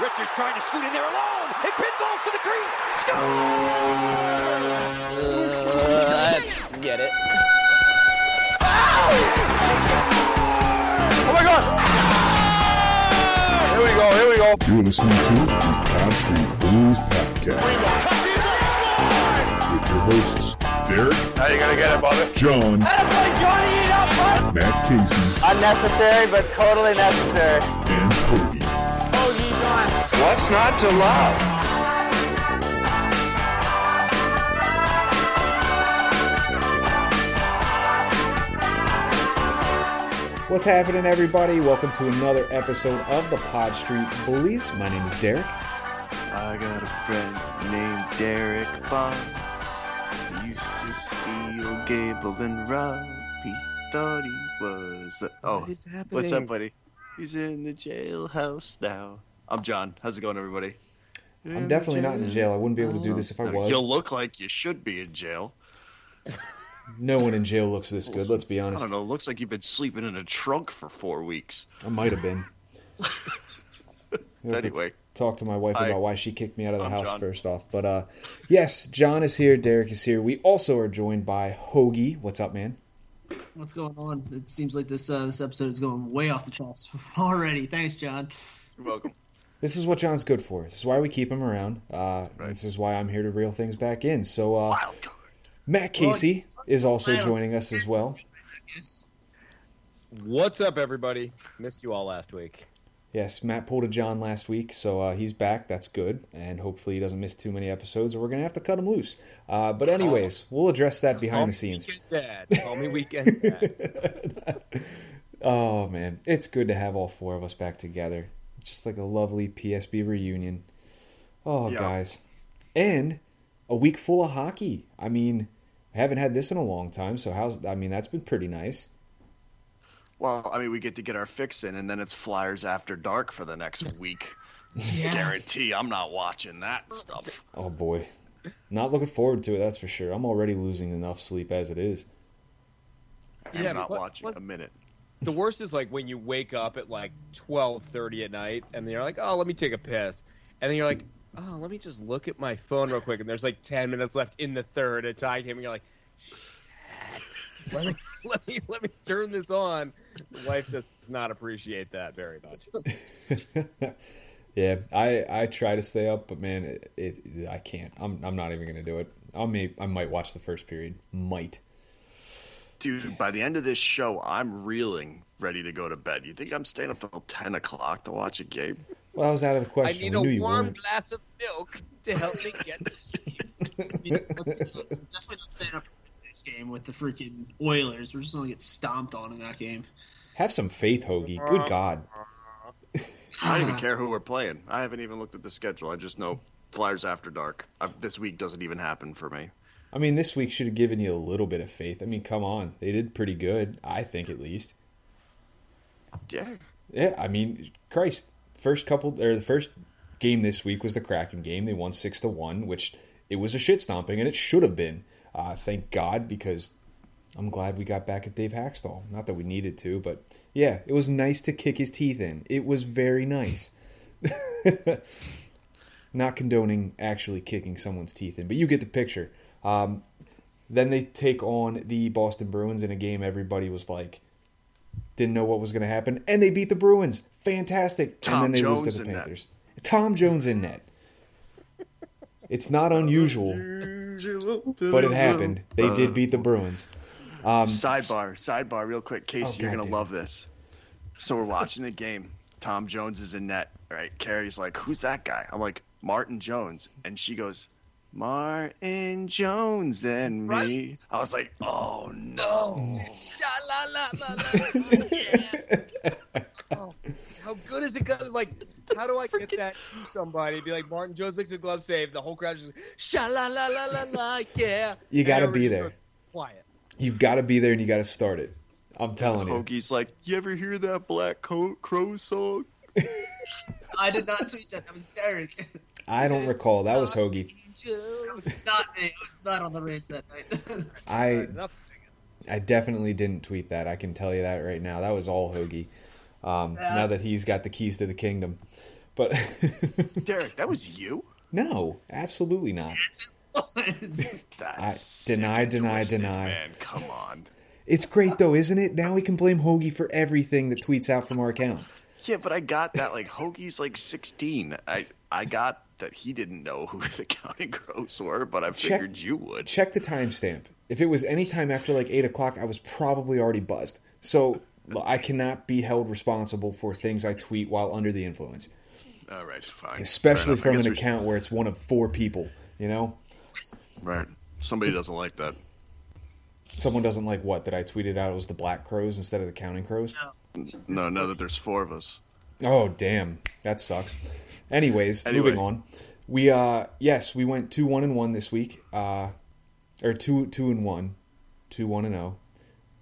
Richards trying to scoot in there alone. It pinballs to the crease. Score! Let's get it. Oh my god! Here we go, here we go. You're listening to the Pod Street Blues Podcast with your hosts, Derek, How you gonna get it, brother? John, Matt Casey, Unnecessary, but totally necessary. and Cody. What's not to love? What's happening, everybody? Welcome to another episode of the Pod Street Bullies. My name is Derek. I got a friend named Derek Bond. He used to steal Gable and Rob. He thought he was the. Oh, What is happening? what's up, buddy? He's in the jailhouse now. I'm John. How's it going, everybody? I'm definitely not in jail. I wouldn't be able to do this if I No, was. You look like you should be in jail. No one in jail looks this good. Let's be honest. I don't know. Looks like you've been sleeping in a trunk for four weeks. I might have been. We'll have to Anyway. talk to my wife Hi. about why she kicked me out of the I'm house John. first off. But uh, yes, John is here. Derek is here. We also are joined by Hoagie. What's up, man? What's going on? It seems like this uh, this episode is going way off the charts already. Thanks, John. You're welcome. This is what John's good for. This is why we keep him around. Uh, Right. This is why I'm here to reel things back in. So uh, Wild card. Matt Casey is also Miles. joining us as well. What's up, everybody? Missed you all last week. Yes, Matt pulled a John last week, so uh, he's back. That's good, and hopefully he doesn't miss too many episodes, or we're gonna have to cut him loose. Uh, but anyways, we'll address that behind me the scenes. Weekend Dad. Call me Weekend Dad. Oh man, it's good to have all four of us back together. It's just like a lovely PSB reunion. Oh, Yeah. guys, and a week full of hockey. I mean, I haven't had this in a long time, so how's? I mean, that's been pretty nice. Well, I mean, we get to get our fix in, and then it's Flyers after dark for the next week. Yeah. Guarantee I'm not watching that stuff. Oh boy, not looking forward to it. That's for sure. I'm already losing enough sleep as it is. I'm Yeah, not what- watching what- a minute. The worst is like when you wake up at like twelve thirty at night, and then you're like, "Oh, let me take a piss," and then you're like, "Oh, let me just look at my phone real quick," and there's like ten minutes left in the third. A tie game, and you're like, "Shit, let me let me let me turn this on." The wife does not appreciate that very much. yeah, I I try to stay up, but man, it, it I can't. I'm I'm not even gonna do it. I may I might watch the first period. Might. Dude, by the end of this show, I'm reeling, ready to go to bed. You think I'm staying up till 10 o'clock to watch a game? Well, that was out of the question. I need we a knew warm glass of milk to help me get to sleep. I mean, let's be honest, we're definitely not staying up for Wednesday's game with the freaking Oilers. We're just gonna get stomped on in that game. Have some faith, Hoagie. Good God. I don't even care who we're playing. I haven't even looked at the schedule. I just know Flyers after dark. I, this week doesn't even happen for me. I mean, this week should have given you a little bit of faith. I mean, come on, they did pretty good. I think at least. Yeah. Yeah, I mean, Christ. First couple or the first game this week was the Kraken game. They won six to one, which it was a shit stomping, and it should have been. Uh, thank God, because I'm glad we got back at Dave Hakstol. Not that we needed to, but yeah, it was nice to kick his teeth in. It was very nice. Not condoning actually kicking someone's teeth in, but you get the picture. Um, then they take on the Boston Bruins in a game everybody was like, didn't know what was going to happen, and they beat the Bruins. Fantastic. Tom and then they lose to the in net. Panthers. Tom Jones in net. It's not unusual, but it happened. They did beat the Bruins. Um, Sidebar, sidebar, real quick. Casey, Oh, you're going to love this. So we're watching the game. Tom Jones is in net, right? Carrie's like, who's that guy? I'm like, Martin Jones. And she goes, Martin Jones and me. Right. I was like, oh no. Yeah. Oh, oh, how good is it gonna like? How do I get that to somebody? Be like Martin Jones makes a glove save. The whole crowd just sha la la la la la. Yeah, You gotta be there. Quiet. You've got to be there and you got to start it. I'm telling you. Hoagie's like, you ever hear that Black Co- Crow song? I did not tweet that. That was Derek. I don't recall. That was Hoagie. It was not me. It was not on the Raids that night. I I definitely didn't tweet that. I can tell you that right now. That was all Hoagie. Um, Yeah. now that he's got the keys to the kingdom. But Derek, that was you. no, absolutely not. That's sick deny, and deny, deny. Man, come on. It's great though, isn't it? Now we can blame Hoagie for everything that tweets out from our account. Yeah, but I got that. Like Hoagie's like 16. I I got that he didn't know who the Counting Crows were, but I Check- figured you would. Check the timestamp. If it was any time after like eight o'clock, I was probably already buzzed. So I cannot be held responsible for things I tweet while under the influence, All right, fine. especially from an guess should- account where it's one of four people. You know, Right. Somebody doesn't like that. someone doesn't like what that I tweeted out. It was the Black Crowes instead of the Counting Crows. No, no, now that there's four of us. Oh damn, that sucks. Anyways, Anyway. moving on. We uh yes, we went two one and one this week. Uh or two two and one. Two one and oh.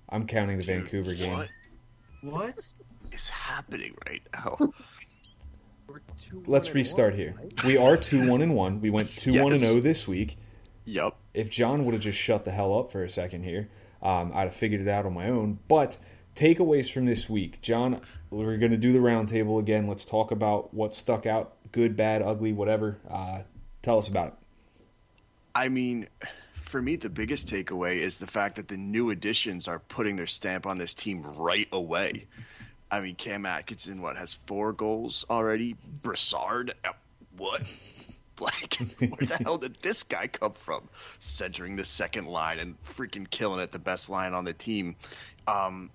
I'm counting the Vancouver game. What What? is happening right now? Two, Let's restart one, here. right? We are two one and one. We went two one and Yes. oh this week. yep. If John would have just shut the hell up for a second here, um, I'd have figured it out on my own. But takeaways from this week, John. We're going to do the roundtable again. Let's talk about what stuck out, good, bad, ugly, whatever. Uh, tell us about it. I mean, for me, the biggest takeaway is the fact that the new additions are putting their stamp on this team right away. I mean, Cam Atkinson, what, has four goals already? Brassard, uh, what? Like, where the hell did this guy come from? Centering the second line and freaking killing it, the best line on the team. Um,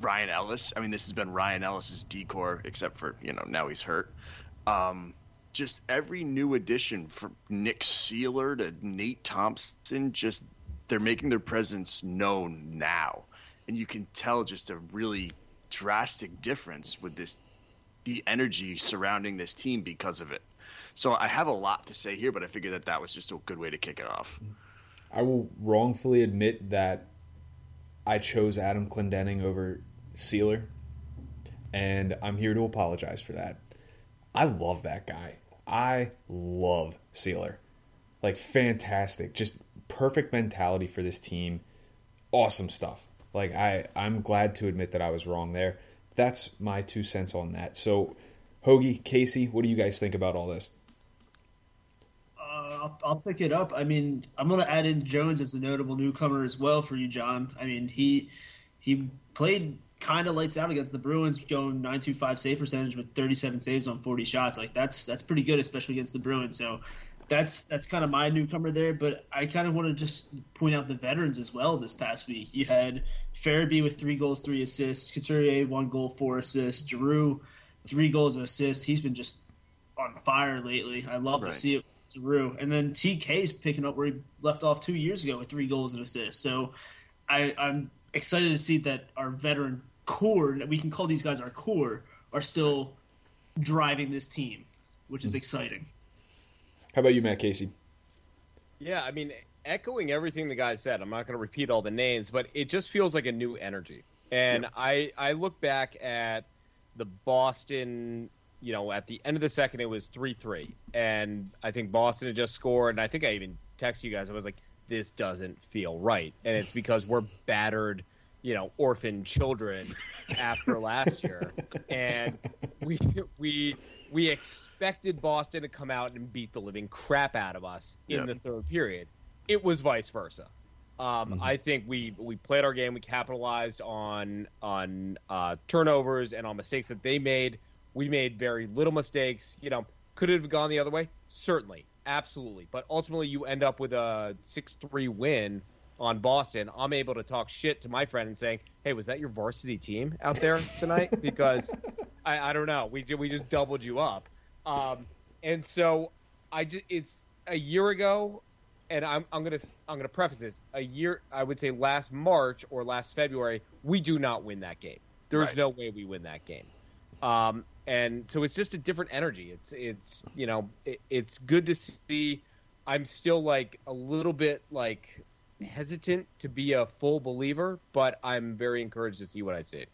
Ryan Ellis, I mean, this has been Ryan Ellis's decor, except for, you know, now he's hurt. Um, just every new addition from Nick Seeler to Nate Thompson, just they're making their presence known now, and you can tell just a really drastic difference with this the energy surrounding this team because of it. So I have a lot to say here, but I figured that that was just a good way to kick it off. I will wrongfully admit that I chose Adam Clendenning over Seeler, and I'm here to apologize for that. I love that guy. I love Seeler. Like, fantastic. Just perfect mentality for this team. Awesome stuff. Like, I, I'm glad to admit that I was wrong there. That's my two cents on that. So, Hoagie, Casey, what do you guys think about all this? Uh, I'll, I'll pick it up. I mean, I'm going to add in Jones as a notable newcomer as well for you, John. I mean, he he played kind of lights out against the Bruins, going 925 save percentage with 37 saves on 40 shots. Like that's that's pretty good, especially against the Bruins. So that's that's kind of my newcomer there. But I kind of want to just point out the veterans as well. This past week, you had Farabee with three goals, three assists. Couturier one goal, four assists. Giroux three goals, and assists. He's been just on fire lately. I love Right. to see it. Giroux. And then TK's picking up where he left off two years ago with three goals and assists. So I, I'm excited to see that our veteran core, that we can call these guys our core, are still driving this team, which is hmm. exciting. How about you, Matt Casey? Yeah, I mean, echoing everything the guy said, I'm not going to repeat all the names, but it just feels like a new energy. And I I look back at the Boston, you know, at the end of the second, it was 3 3. And I think Boston had just scored. And I think I even texted you guys. I was like, this doesn't feel right. And it's because we're battered, you know, orphan children after last year. And we, we, we expected Boston to come out and beat the living crap out of us in Yeah. the third period. It was vice versa. Um, I think we we played our game. We capitalized on on uh, turnovers and on mistakes that they made. We made very little mistakes. You know, could it have gone the other way? Certainly, absolutely. But ultimately, you end up with a six three win on Boston. I'm able to talk shit to my friend and saying, "Hey, was that your varsity team out there tonight?" Because I, I don't know. We we just doubled you up. Um, and so I just it's a year ago and I'm, I'm gonna I'm gonna preface this a year I would say last March or last February we do not win that game. There's Right. no way we win that game. Um, and so it's just a different energy. It's it's you know it, it's good to see. I'm still like a little bit like hesitant to be a full believer, but I'm very encouraged to see what I see.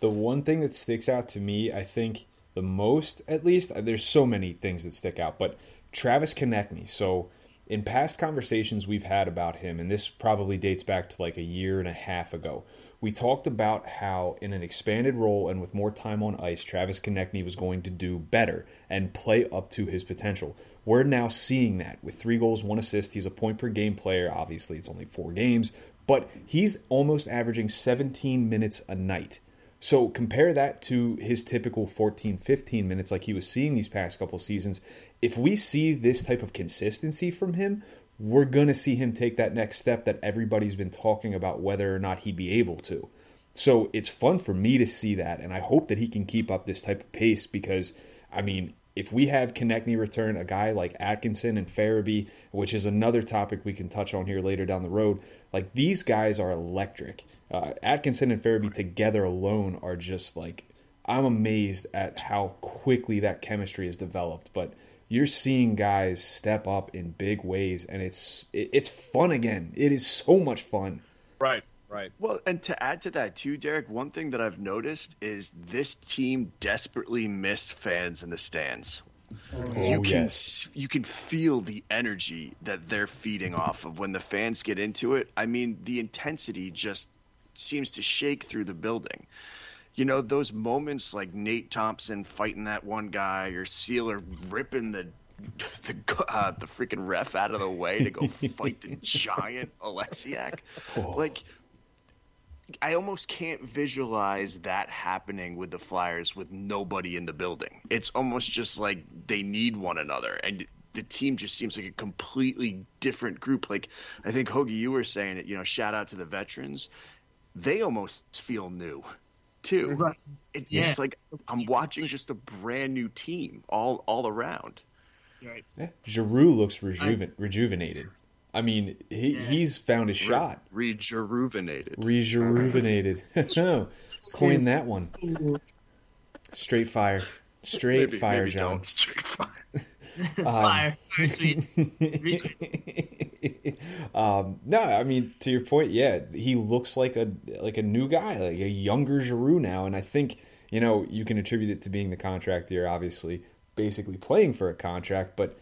The one thing that sticks out to me, I think the most, at least, uh, there's so many things that stick out, but Travis Konecny. So, in past conversations we've had about him, and this probably dates back to like a year and a half ago, we talked about how in an expanded role and with more time on ice, Travis Konecny was going to do better and play up to his potential. We're now seeing that with three goals, one assist. He's a point per game player. Obviously, it's only four games, but he's almost averaging 17 minutes a night. So compare that to his typical 14, 15 minutes like he was seeing these past couple seasons. If we see this type of consistency from him, we're going to see him take that next step that everybody's been talking about whether or not he'd be able to. So it's fun for me to see that, and I hope that he can keep up this type of pace because, I mean, if we have Konecny return, a guy like Atkinson and Farabee, which is another topic we can touch on here later down the road, like these guys are electric. Uh, Atkinson and Farabee together alone are just like I'm amazed at how quickly that chemistry is developed. But you're seeing guys step up in big ways, and it's it, it's fun again. It is so much fun. Right. Right. Well, and to add to that too, Derek, one thing that I've noticed is this team desperately missed fans in the stands. Oh, you can yes. you can feel the energy that they're feeding off of when the fans get into it. I mean, the intensity just seems to shake through the building. You know, those moments like Nate Thompson fighting that one guy or Seeler ripping the the uh, the freaking ref out of the way to go fight the giant Alexiak. Oh. Like I almost can't visualize that happening with the Flyers with nobody in the building. It's almost just like they need one another, and the team just seems like a completely different group. Like I think Hoagie, you were saying it. You know, shout out to the veterans. They almost feel new, too. Right. It, Yeah. It's like I'm watching just a brand new team all all around. Right. Yeah. Giroux looks rejuven- rejuvenated. I mean, he, Yeah. he's found his shot. Rejuvenated. Rejuvenated. Coin that one. Straight fire. Straight Maybe- fire, maybe John. don't. Straight fire. Fire. Fire tweet. Retweet. um, no, I mean to your point, yeah, he looks like a like a new guy, like a younger Giroux now, and I think you know you can attribute it to being the contract year, obviously, basically playing for a contract, but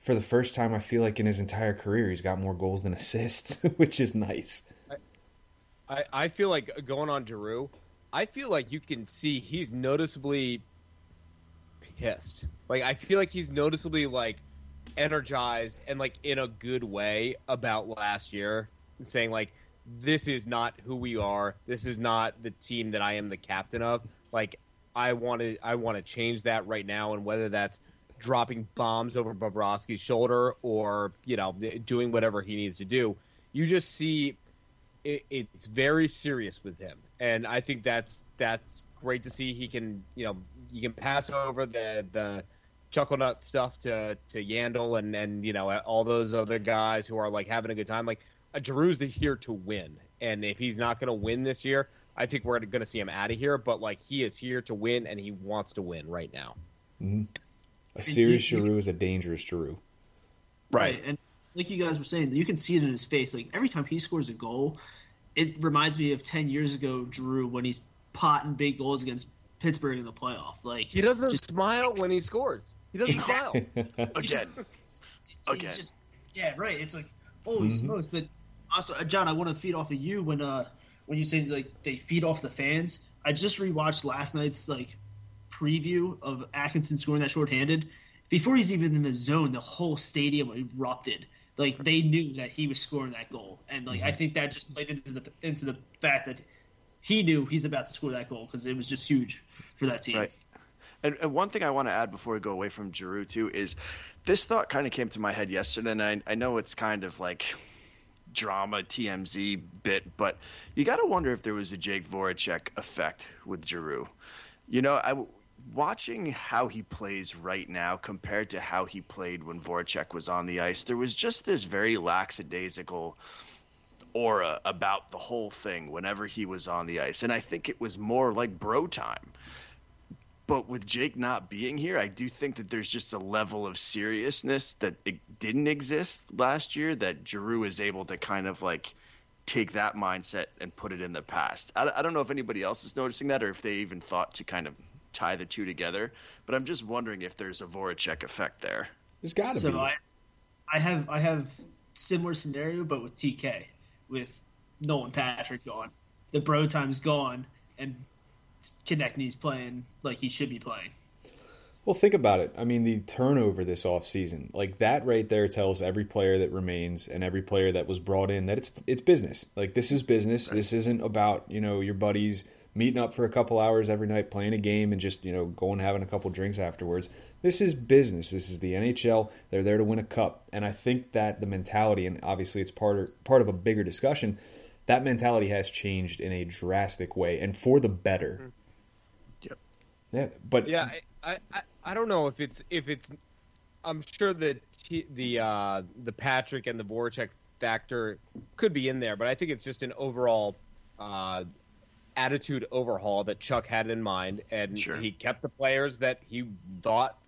for the first time, I feel like in his entire career, he's got more goals than assists, which is nice. I, I feel like going on Giroux, I feel like you can see he's noticeably pissed. Like I feel like he's noticeably like energized and like in a good way about last year and saying like this is not who we are. This is not the team that I am the captain of. Like I want to I want to change that right now and whether that's dropping bombs over Bobrovsky's shoulder or, you know, doing whatever he needs to do. You just see it, it's very serious with him, and I think that's that's great to see. He can you know you can pass over the the chuckle nut stuff to to Yandle and and you know all those other guys who are like having a good time. Like uh, Giroux's here to win, and if he's not going to win this year, I think we're going to see him out of here. But like he is here to win, and he wants to win right now. A serious you- you- Giroux is a dangerous Giroux. Right. And like you guys were saying, you can see it in his face. Like every time he scores a goal, it reminds me of ten years ago, Drew, when he's potting big goals against Pittsburgh in the playoff. Like He doesn't just- smile when he scores. He doesn't Exactly. smile. he Again. just- Again. just- yeah, right. It's like holy smokes. But also, uh, John, I want to feed off of you when uh when you say like they feed off the fans. I just rewatched last night's like preview of Atkinson scoring that shorthanded. Before he's even in the zone, the whole stadium erupted. Like they knew that he was scoring that goal, and like I think that just played into the into the fact that he knew he's about to score that goal because it was just huge for that team. Right. And, and one thing I want to add before we go away from Giroux too is this thought kind of came to my head yesterday, and I, I know it's kind of like drama TMZ bit, but you got to wonder if there was a Jake Voracek effect with Giroux. You know, I watching how he plays right now compared to how he played when Voracek was on the ice. There was just this very lackadaisical aura about the whole thing whenever he was on the ice, and I think it was more like bro time but with Jake not being here, I do think that there's just a level of seriousness that it didn't exist last year that Giroux is able to kind of like take that mindset and put it in the past. I, I don't know if anybody else is noticing that or if they even thought to kind of tie the two together, but I'm just wondering if there's a Voracek effect there. There's got to So be. I, I have I have similar scenario, but with TK, with Nolan Patrick gone. the bro time's gone and Konecny's playing like he should be playing. Well, think about it. I mean, the turnover this offseason, like that right there tells every player that remains and every player that was brought in that it's it's business. Like this is business. Right. This isn't about, you know, your buddies meeting up for a couple hours every night playing a game and just, you know, going having a couple drinks afterwards. This is business. This is the NHL. They're there to win a cup. And I think that the mentality and obviously it's part of, part of a bigger discussion, that mentality has changed in a drastic way and for the better. Mm-hmm. Yep. Yeah, but Yeah, I, I I don't know if it's if it's. I'm sure that the uh, the Patrick and the Voracek factor could be in there, but I think it's just an overall uh, attitude overhaul that Chuck had in mind, and sure. he kept the players that he thought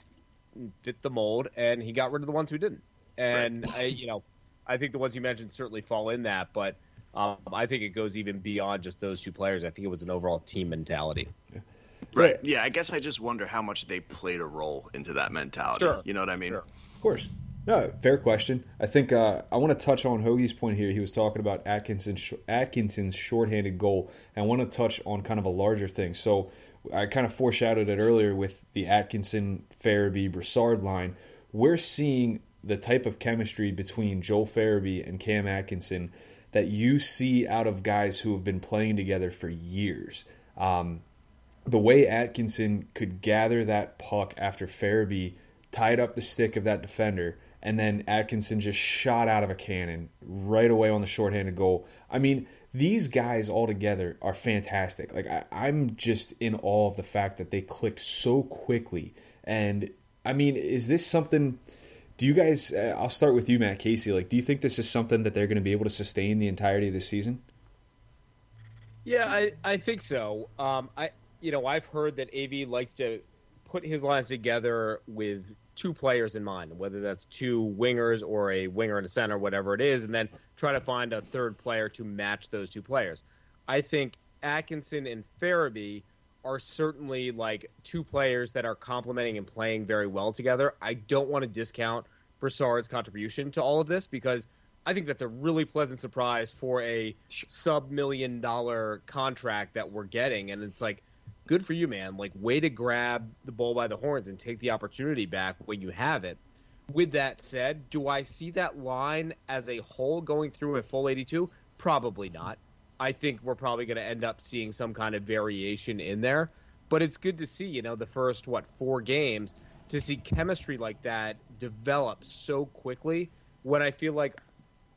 fit the mold, and he got rid of the ones who didn't. And right. I, you know, I think the ones you mentioned certainly fall in that, but um, I think it goes even beyond just those two players. I think it was an overall team mentality. Yeah. Right. Yeah, I guess I just wonder how much they played a role into that mentality. Sure. You know what I mean? Sure. Of course. No, fair question. I think uh, I want to touch on Hoagie's point here. He was talking about Atkinson, Atkinson's shorthanded goal. And I want to touch on kind of a larger thing. So I kind of foreshadowed it earlier with the Atkinson, Farabee, Brassard line. We're seeing the type of chemistry between Joel Farabee and Cam Atkinson that you see out of guys who have been playing together for years. Um, the way Atkinson could gather that puck after Farabee tied up the stick of that defender, and then Atkinson just shot out of a cannon right away on the shorthanded goal. I mean, these guys all together are fantastic. Like I, I'm just in awe of the fact that they clicked so quickly. And I mean, is this something? Do you guys? Uh, I'll start with you, Matt Casey. Like, do you think this is something that they're going to be able to sustain the entirety of the season? Yeah, I, I think so. Um, I you know, I've heard that AV likes to put his lines together with two players in mind, whether that's two wingers or a winger and a center, whatever it is, and then try to find a third player to match those two players. I think Atkinson and Farabee are certainly like two players that are complementing and playing very well together. I don't want to discount Brassard's contribution to all of this because I think that's a really pleasant surprise for a sub million dollar contract that we're getting. And it's like, good for you, man. Like, way to grab the bull by the horns and take the opportunity back when you have it. With that said, do I see that line as a whole going through a full 82? Probably not. I think we're probably going to end up seeing some kind of variation in there. But it's good to see, you know, the first, what, four games to see chemistry like that develop so quickly when I feel like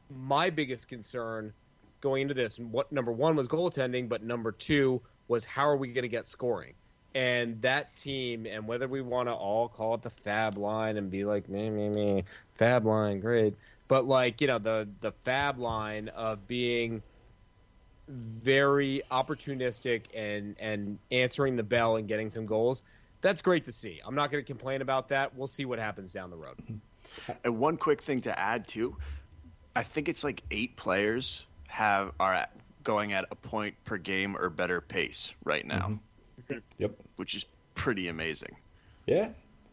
my biggest concern going into this, what number one was goaltending, but number two was how are we going to get scoring? And that team, and whether we want to all call it the Fab line and be like me me me Fab line, great, but like you know the the Fab line of being very opportunistic and and answering the bell and getting some goals. That's great to see. I'm not going to complain about that. We'll see what happens down the road. Mm-hmm. And one quick thing to add too, I think it's like eight players have are going at a point per game or better pace right now. Mm-hmm. Yep. Which is pretty amazing. Yeah.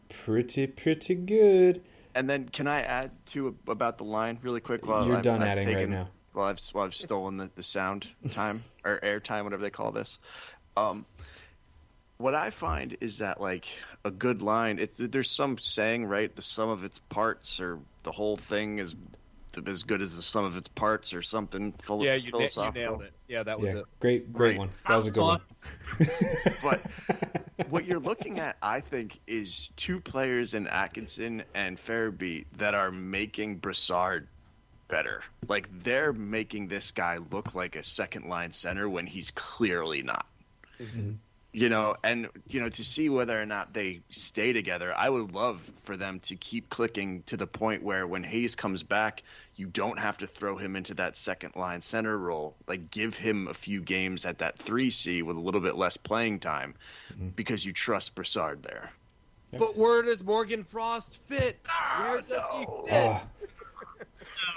Pretty, pretty good. And then can I add to about the line really quick? While You're I'm, done I've adding taken, right now. Well, I've, well, I've stolen the, the sound time or air time, whatever they call this. Um, what I find is that like a good line, it's there's some saying right, the sum of its parts or the whole thing is as good as the sum of its parts or something full yeah, of you, philosophical. nailed it. Yeah, that was yeah, it. Great, great Right. one. That was a good one. but what you're looking at, I think, is two players in Atkinson and Farabee that are making Brassard better. Like they're making this guy look like a second line center when he's clearly not. Mm-hmm. You know, and you know to see whether or not they stay together, I would love for them to keep clicking to the point where when Hayes comes back, you don't have to throw him into that second line center role. Like give him a few games at that three C with a little bit less playing time, mm-hmm. because you trust Brassard there. But where does Morgan Frost fit? Ah, where does he fit?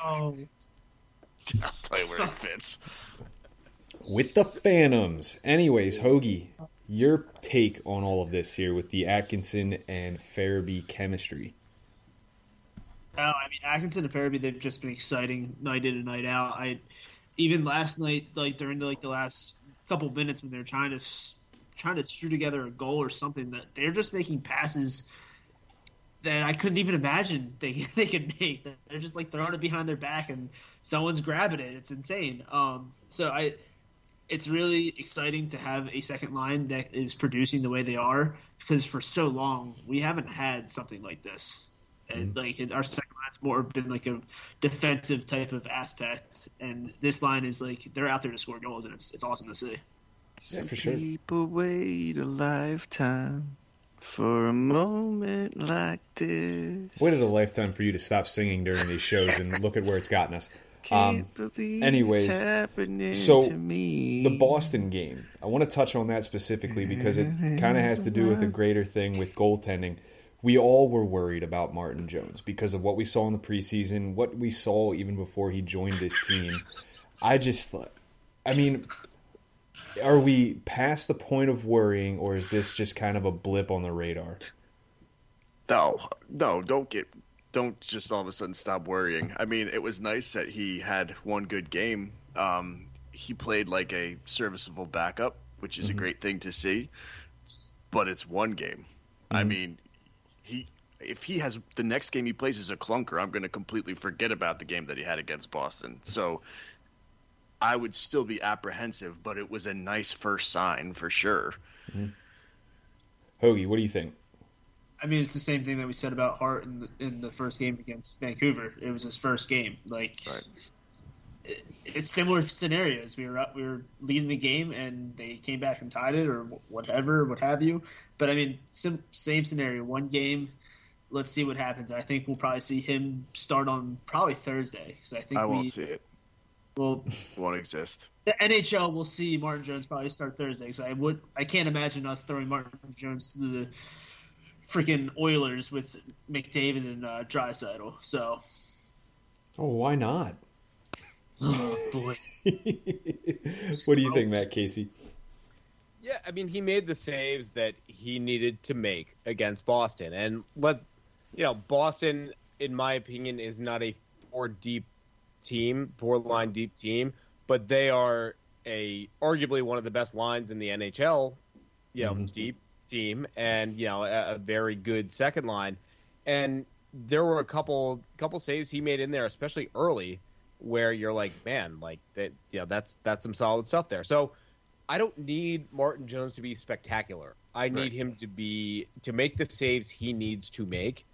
Oh, I'll tell you where he fits. With the Phantoms. Anyways, Hoagie, your take on all of this here with the Atkinson and Farabee chemistry. Oh, I mean Atkinson and Farabee, they've just been exciting night in and night out. I even last night, like during the, like the last couple minutes when they're trying to trying to strew together a goal or something that they're just making passes that I couldn't even imagine they they could make. They're just like throwing it behind their back and someone's grabbing it. It's insane. Um, so I, it's really exciting to have a second line that is producing the way they are because for so long we haven't had something like this. And mm-hmm. like our second line's more been like a defensive type of aspect, and this line is like they're out there to score goals, and it's it's awesome to see. Yeah, for sure. People wait a lifetime for a moment like this. Waited a lifetime for you to stop singing during these shows, and look at where it's gotten us. Um, anyways, so the Boston game, I want to touch on that specifically because it kind of has to do with a greater thing with goaltending. We all were worried about Martin Jones because of what we saw in the preseason, what we saw even before he joined this team. I just, thought- I mean, are we past the point of worrying, or is this just kind of a blip on the radar? No, no, don't get, don't just all of a sudden stop worrying. I mean, it was nice that he had one good game. Um, he played like a serviceable backup, which is a mm-hmm. great thing to see. But it's one game. I mm-hmm. mean, he if he has the next game he plays is a clunker, I'm going to completely forget about the game that he had against Boston. So I would still be apprehensive, but it was a nice first sign for sure. Mm-hmm. Hoagie, what do you think? I mean, it's the same thing that we said about Hart in the, in the first game against Vancouver. It was his first game. Like, Right. it, it's similar scenarios. We were up, we were leading the game, and they came back and tied it, or whatever, what have you. But I mean, sim, same scenario. One game. Let's see what happens. I think we'll probably see him start on probably Thursday because I think I we won't see it. will. It won't exist. The NHL will see Martin Jones probably start Thursday because I would I can't imagine us throwing Martin Jones to the freaking Oilers with McDavid and uh, Draisaitl. So, Oh, why not? oh boy, what do you think, Matt Casey? Yeah, I mean, he made the saves that he needed to make against Boston, and let you know, Boston, in my opinion, is not a four deep team, four line deep team, but they are a arguably one of the best lines in the NHL. You know, deep team, and you know, a, a very good second line, and there were a couple couple saves he made in there, especially early, where you're like, man, like that, you know, that's that's some solid stuff there. So. I don't need Martin Jones to be spectacular. I need Right. him to be to make the saves he needs to make.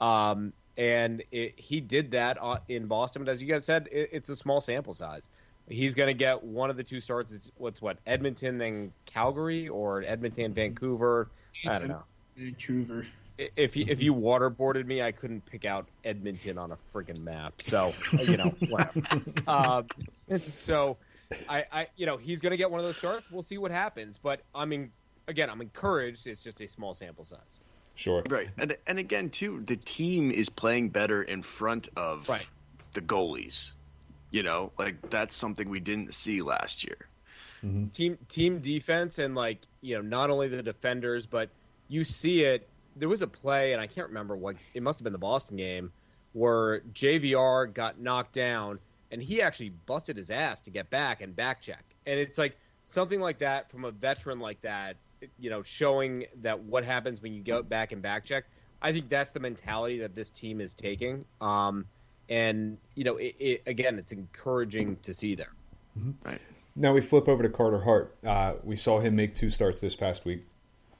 Um, and it, he did that uh, in Boston. But as you guys said, it, it's a small sample size. He's going to get one of the two starts. It's what's what Edmonton then Calgary or Edmonton Vancouver. I don't know. Vancouver. If you, if you waterboarded me, I couldn't pick out Edmonton on a friggin' map. So you know, whatever. um, so I, I, you know, he's going to get one of those starts. We'll see what happens. But I mean, again, I'm encouraged. It's just a small sample size. Sure. Right, and and again too, the team is playing better in front of Right. the goalies. You know, like that's something we didn't see last year. team team defense and like you know not only the defenders but you see it. There was a play and i can't remember what it must have been the boston game where jvr got knocked down and he actually busted his ass to get back and back check. And it's like something like that from a veteran like that you know showing that what happens when you go back and back check i think that's the mentality that this team is taking. Um and you know it, it again it's encouraging to see there Now we flip over to Carter Hart. Uh, we saw him make two starts this past week,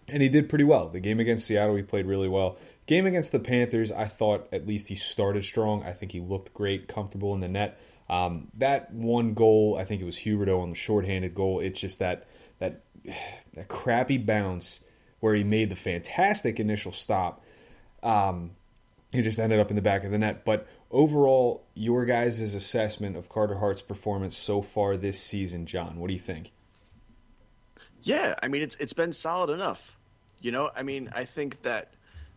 and he did pretty well. The game against Seattle, he played really well. Game against the Panthers, I thought at least he started strong. I think he looked great, comfortable in the net. Um, that one goal, I think it was Huberdeau on the shorthanded goal. It's just that that that crappy bounce where he made the fantastic initial stop. Um, he just ended up in the back of the net. But overall, your guys' assessment of Carter Hart's performance so far this season, John, what do you think? Yeah, I mean it's it's been solid enough. You know, I mean, I think that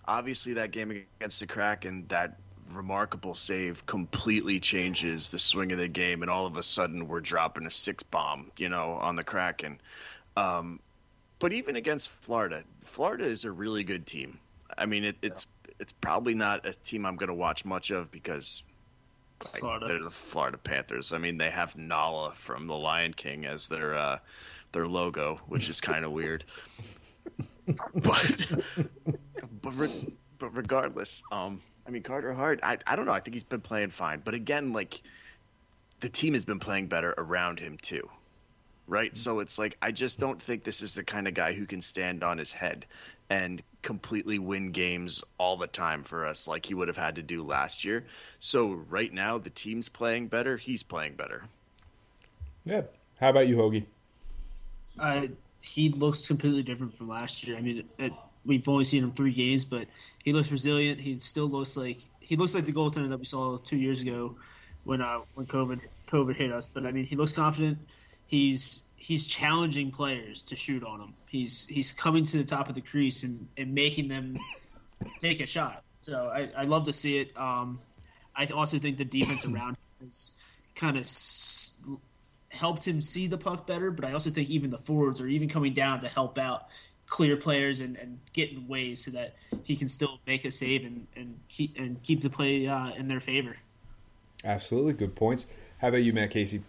obviously that game against the Kraken, that remarkable save completely changes the swing of the game, and all of a sudden we're dropping a six bomb, you know, on the Kraken. Um, but even against Florida, Florida is a really good team. I mean, it, it's it's probably not a team I'm going to watch much of because like, they're the Florida Panthers. I mean, they have Nala from The Lion King as their uh, their logo, which is kind of weird. But but re- but regardless, um, I mean Carter Hart, I I don't know. I think he's been playing fine, but again, like the team has been playing better around him too, right? So it's like I just don't think this is the kind of guy who can stand on his head and completely win games all the time for us like he would have had to do last year. So right now the team's playing better, he's playing better. Yeah. How about you, Hoagie? Uh, he looks completely different from last year. I mean, it, we've only seen him three games, but he looks resilient. He still looks like he looks like the goaltender that we saw two years ago when uh, when COVID COVID hit us. But I mean, he looks confident. He's he's challenging players to shoot on him. He's he's coming to the top of the crease and, and making them take a shot. So I, I love to see it. Um, I also think the defense around him has kind of s- helped him see the puck better. But I also think even the forwards are even coming down to help out clear players and, and get in ways so that he can still make a save and, and keep and keep the play uh, in their favor. Absolutely. Good points. How about you, Matt Casey?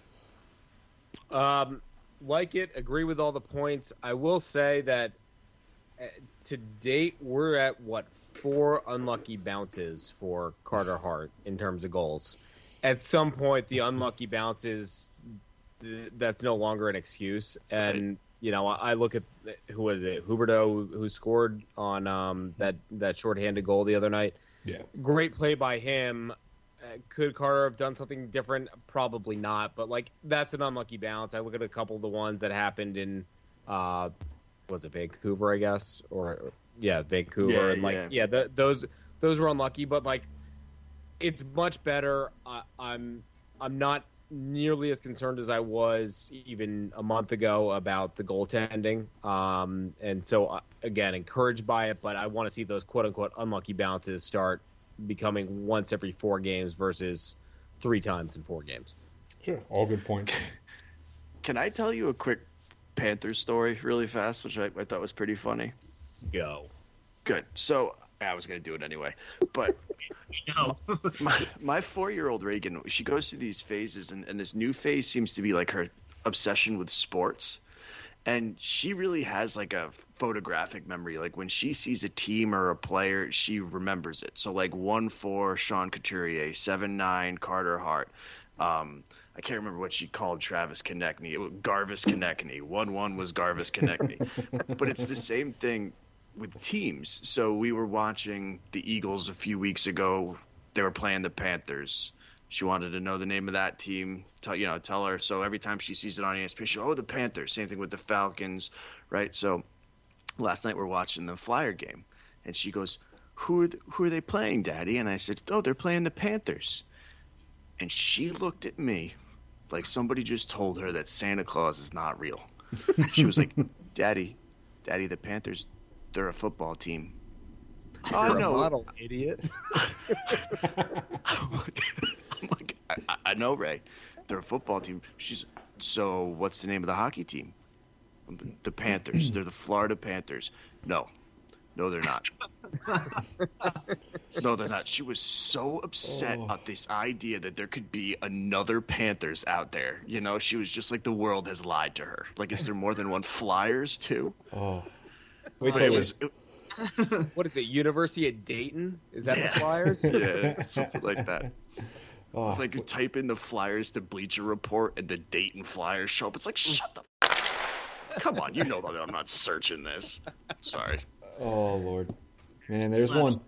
Um, like it, agree with all the points. I will say that uh, to date, we're at what four unlucky bounces for Carter Hart in terms of goals. At some point, the unlucky bounces that's no longer an excuse. And you know, I I look at who was it, Huberdeau, who scored on um, that that shorthanded goal the other night. Yeah. Great play by him. Could Carter have done something different? Probably not. But like that's an unlucky bounce. I look at a couple of the ones that happened in, uh, was it Vancouver? I guess or yeah, Vancouver. Yeah, and like yeah. yeah, th those those were unlucky. But like, it's much better. I, I'm I'm not nearly as concerned as I was even a month ago about the goaltending. Um, and so uh, again, encouraged by it, but I want to see those quote unquote unlucky bounces start becoming once every four games versus three times in four games. Sure. All good points. Can I tell you a quick Panthers story really fast, which I, I thought was pretty funny? Go. Good. So I was going to do it anyway, but No. my, my four-year-old Reagan, she goes through these phases, and, and this new phase seems to be like her obsession with sports. And she really has like a photographic memory. Like when she sees a team or a player, she remembers it. So like one four Sean Couturier, seven nine Carter Hart. Um, I can't remember what she called Travis Konecny. It was Garvis Konecny. One one was Garvis Konecny. but it's the same thing with teams. So we were watching the Eagles a few weeks ago. They were playing the Panthers. She wanted to know the name of that team. Tell you know, tell her. So every time she sees it on ESPN, she oh the Panthers. Same thing with the Falcons, right? So last night we're watching the Flyer game, and she goes, "Who are th- who are they playing, Daddy?" And I said, "Oh, they're playing the Panthers." And she looked at me like somebody just told her that Santa Claus is not real. She was like, "Daddy, Daddy, the Panthers, they're a football team." Oh, I You're a know. model, idiot. I'm like, I'm like, I, I- I know, Ray. They're a football team. She's so. What's the name of the hockey team? The Panthers. They're the Florida Panthers. No, no, they're not. no, they're not. She was so upset Oh. at this idea that there could be another Panthers out there. You know, she was just like the world has lied to her. Like, is there more than one Flyers too? Oh. Wait it was. It, What is it? University of Dayton? Is that Yeah. the Flyers? yeah, something like that. Oh, Like you type in the Flyers to Bleacher Report and the Dayton Flyers show up. It's like shut the. F- Come on, you know that I'm not searching this. Sorry. oh Lord. Man, there's Slaps. one.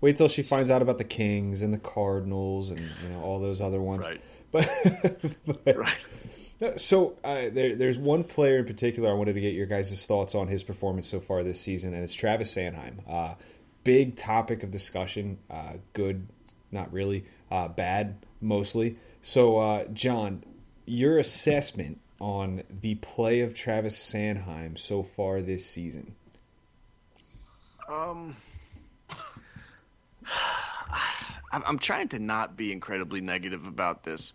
Wait till she finds out about the Kings and the Cardinals and you know all those other ones. Right. But, but Right. So uh, there, there's one player in particular I wanted to get your guys' thoughts on his performance so far this season, and it's Travis Sanheim. Uh, big topic of discussion. Uh, good, not really. Uh, bad, mostly. So, uh, John, your assessment on the play of Travis Sanheim so far this season? Um. I'm trying to not be incredibly negative about this,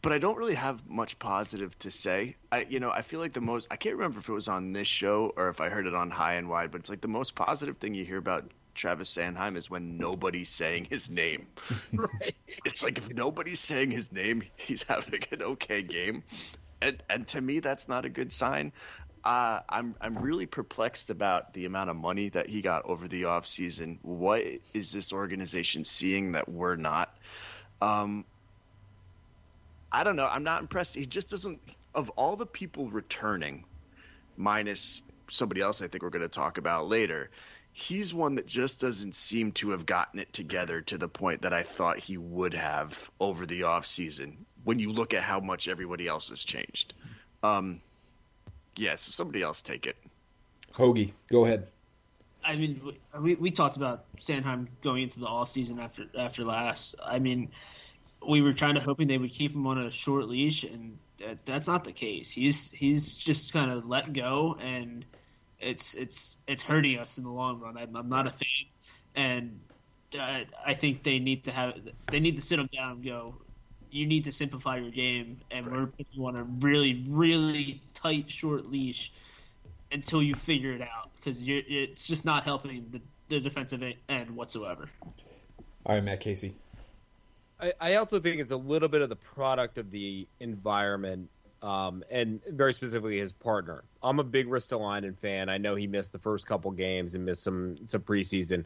but I don't really have much positive to say. I, you know, I feel like the most I can't remember if it was on this show or if I heard it on High and Wide, but it's like the most positive thing you hear about Travis Sanheim is when nobody's saying his name. right. It's like if nobody's saying his name, he's having an okay game. and, and to me, that's not a good sign. Uh, I'm I'm really perplexed about the amount of money that he got over the offseason. What is this organization seeing that we're not? Um, I don't know. I'm not impressed. He just doesn't. Of all the people returning, minus somebody else, I think we're going to talk about later. He's one that just doesn't seem to have gotten it together to the point that I thought he would have over the offseason when you look at how much everybody else has changed. Um, yes, somebody else take it. Hoagie, go ahead. I mean, we, we talked about Sanheim going into the offseason after after last. I mean, we were kind of hoping they would keep him on a short leash, and that, that's not the case. He's he's just kind of let go, and it's it's it's hurting us in the long run. I'm, I'm not a fan, and uh, I think they need to have they need to sit them down and go. You need to simplify your game, and we're putting you on a really really tight short leash until you figure it out because it's just not helping the, the defensive end whatsoever. All right, Matt Casey. I, I also think it's a little bit of the product of the environment um, and very specifically his partner. I'm a big Ristolainen fan. I know he missed the first couple games and missed some some preseason.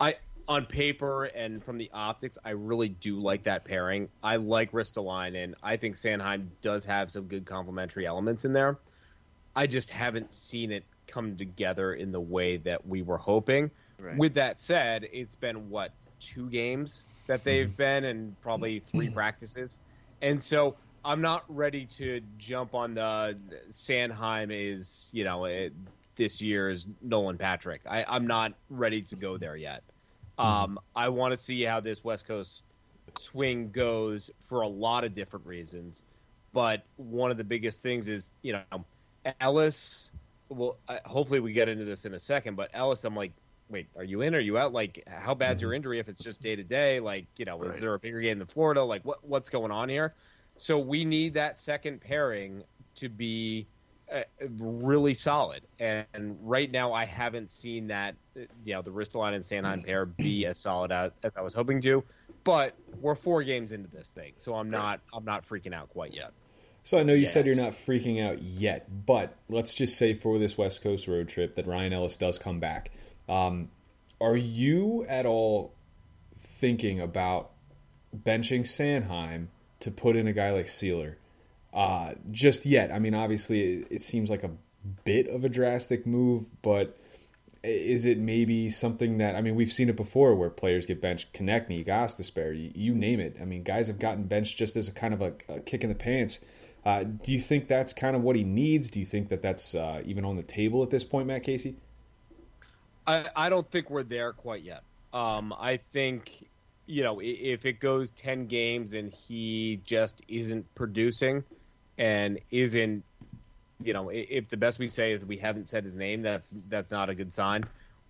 I on paper and from the optics, I really do like that pairing. I like Ristolainen. I think Sanheim does have some good complementary elements in there. I just haven't seen it come together in the way that we were hoping. Right. With that said, it's been what two games that they've mm-hmm. been and probably three practices, and so I'm not ready to jump on the Sanheim is you know it, this year's Nolan Patrick. I, I'm not ready to go there yet. Mm-hmm. Um, I want to see how this West Coast swing goes for a lot of different reasons, but one of the biggest things is you know Ellis. Well, hopefully we get into this in a second, but Ellis, I'm like, wait, are you in? Are you out? Like, how bad's your mm-hmm. injury if it's just day to day? Like, you know, right. is there a bigger game than Florida? Like, what what's going on here? So we need that second pairing to be uh, really solid. And, and, right now, I haven't seen that. You know, the Ristolainen and Sanheim pair be as solid as, as I was hoping to. But we're four games into this thing, so I'm not I'm not freaking out quite yet. So I know you yet. said you're not freaking out yet, but let's just say for this West Coast road trip that Ryan Ellis does come back. Um, are you at all thinking about benching Sanheim to put in a guy like Seeler? Uh, just yet. I mean, obviously, it, it, seems like a bit of a drastic move, but is it maybe something that I mean, we've seen it before where players get benched, Konecny, Gostisbehere, you, you name it. I mean, guys have gotten benched just as a kind of a, a kick in the pants. Uh, do you think that's kind of what he needs? Do you think that that's uh, even on the table at this point, Matt Casey? I, I don't think we're there quite yet. Um, I think, you know, if it goes 10 games and he just isn't producing and isn't, you know, if the best we say is we haven't said his name, that's that's not a good sign.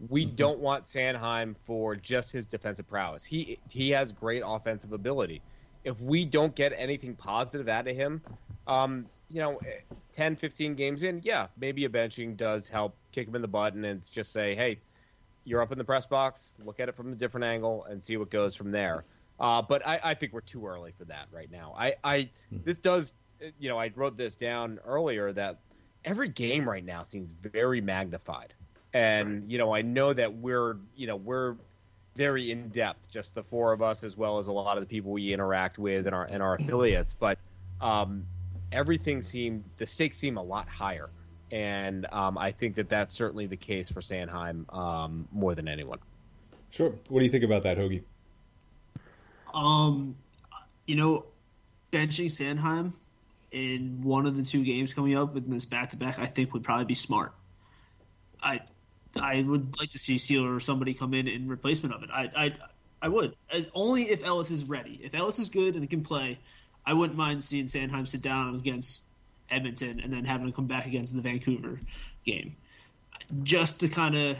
We mm-hmm. don't want Sanheim for just his defensive prowess. He he has great offensive ability. If we don't get anything positive out of him, um, you know, 10, 15 games in, yeah, maybe a benching does help kick him in the butt and just say, hey, you're up in the press box, look at it from a different angle and see what goes from there. Uh, but I, I, think we're too early for that right now. I, I hmm. this does, you know, I wrote this down earlier that every game right now seems very magnified, and you know, I know that we're, you know, we're very in depth, just the four of us as well as a lot of the people we interact with and our and our affiliates, but um, everything seemed the stakes seem a lot higher, and um, I think that that's certainly the case for Sanheim um, more than anyone. Sure. What do you think about that, Hoagie? Um, you know, benching Sanheim in one of the two games coming up in this back to back, I think would probably be smart. I I would like to see Seeler or somebody come in in replacement of it. I I I would As, only if Ellis is ready. If Ellis is good and can play, I wouldn't mind seeing Sanheim sit down against Edmonton and then having to come back against the Vancouver game, just to kind of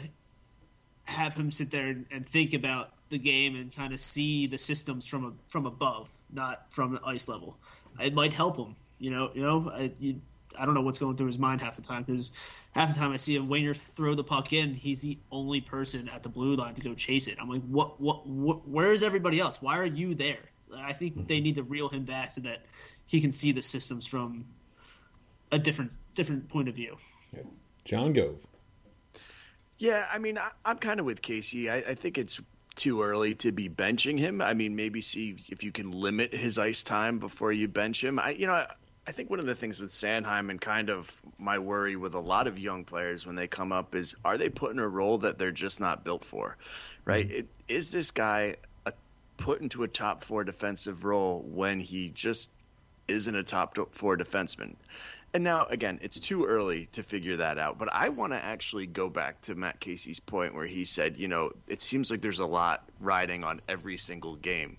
have him sit there and, think about the game and kind of see the systems from a, from above, not from the ice level. It might help him, you know. You know, I, you, I don't know what's going through his mind half the time because half the time I see him Wayner throw the puck in, he's the only person at the blue line to go chase it. I'm like, what, what, what where is everybody else? Why are you there? I think they need to reel him back so that he can see the systems from a different different point of view. John Gove. Yeah, I mean, I, I'm kind of with Casey. I, I think it's too early to be benching him. I mean, maybe see if you can limit his ice time before you bench him. I, you know, I, I think one of the things with Sanheim and kind of my worry with a lot of young players when they come up is are they put in a role that they're just not built for, right? Mm-hmm. It, is this guy a, put into a top four defensive role when he just isn't a top four defenseman? And now, again, it's too early to figure that out. But I want to actually go back to Matt Casey's point where he said, you know, it seems like there's a lot riding on every single game.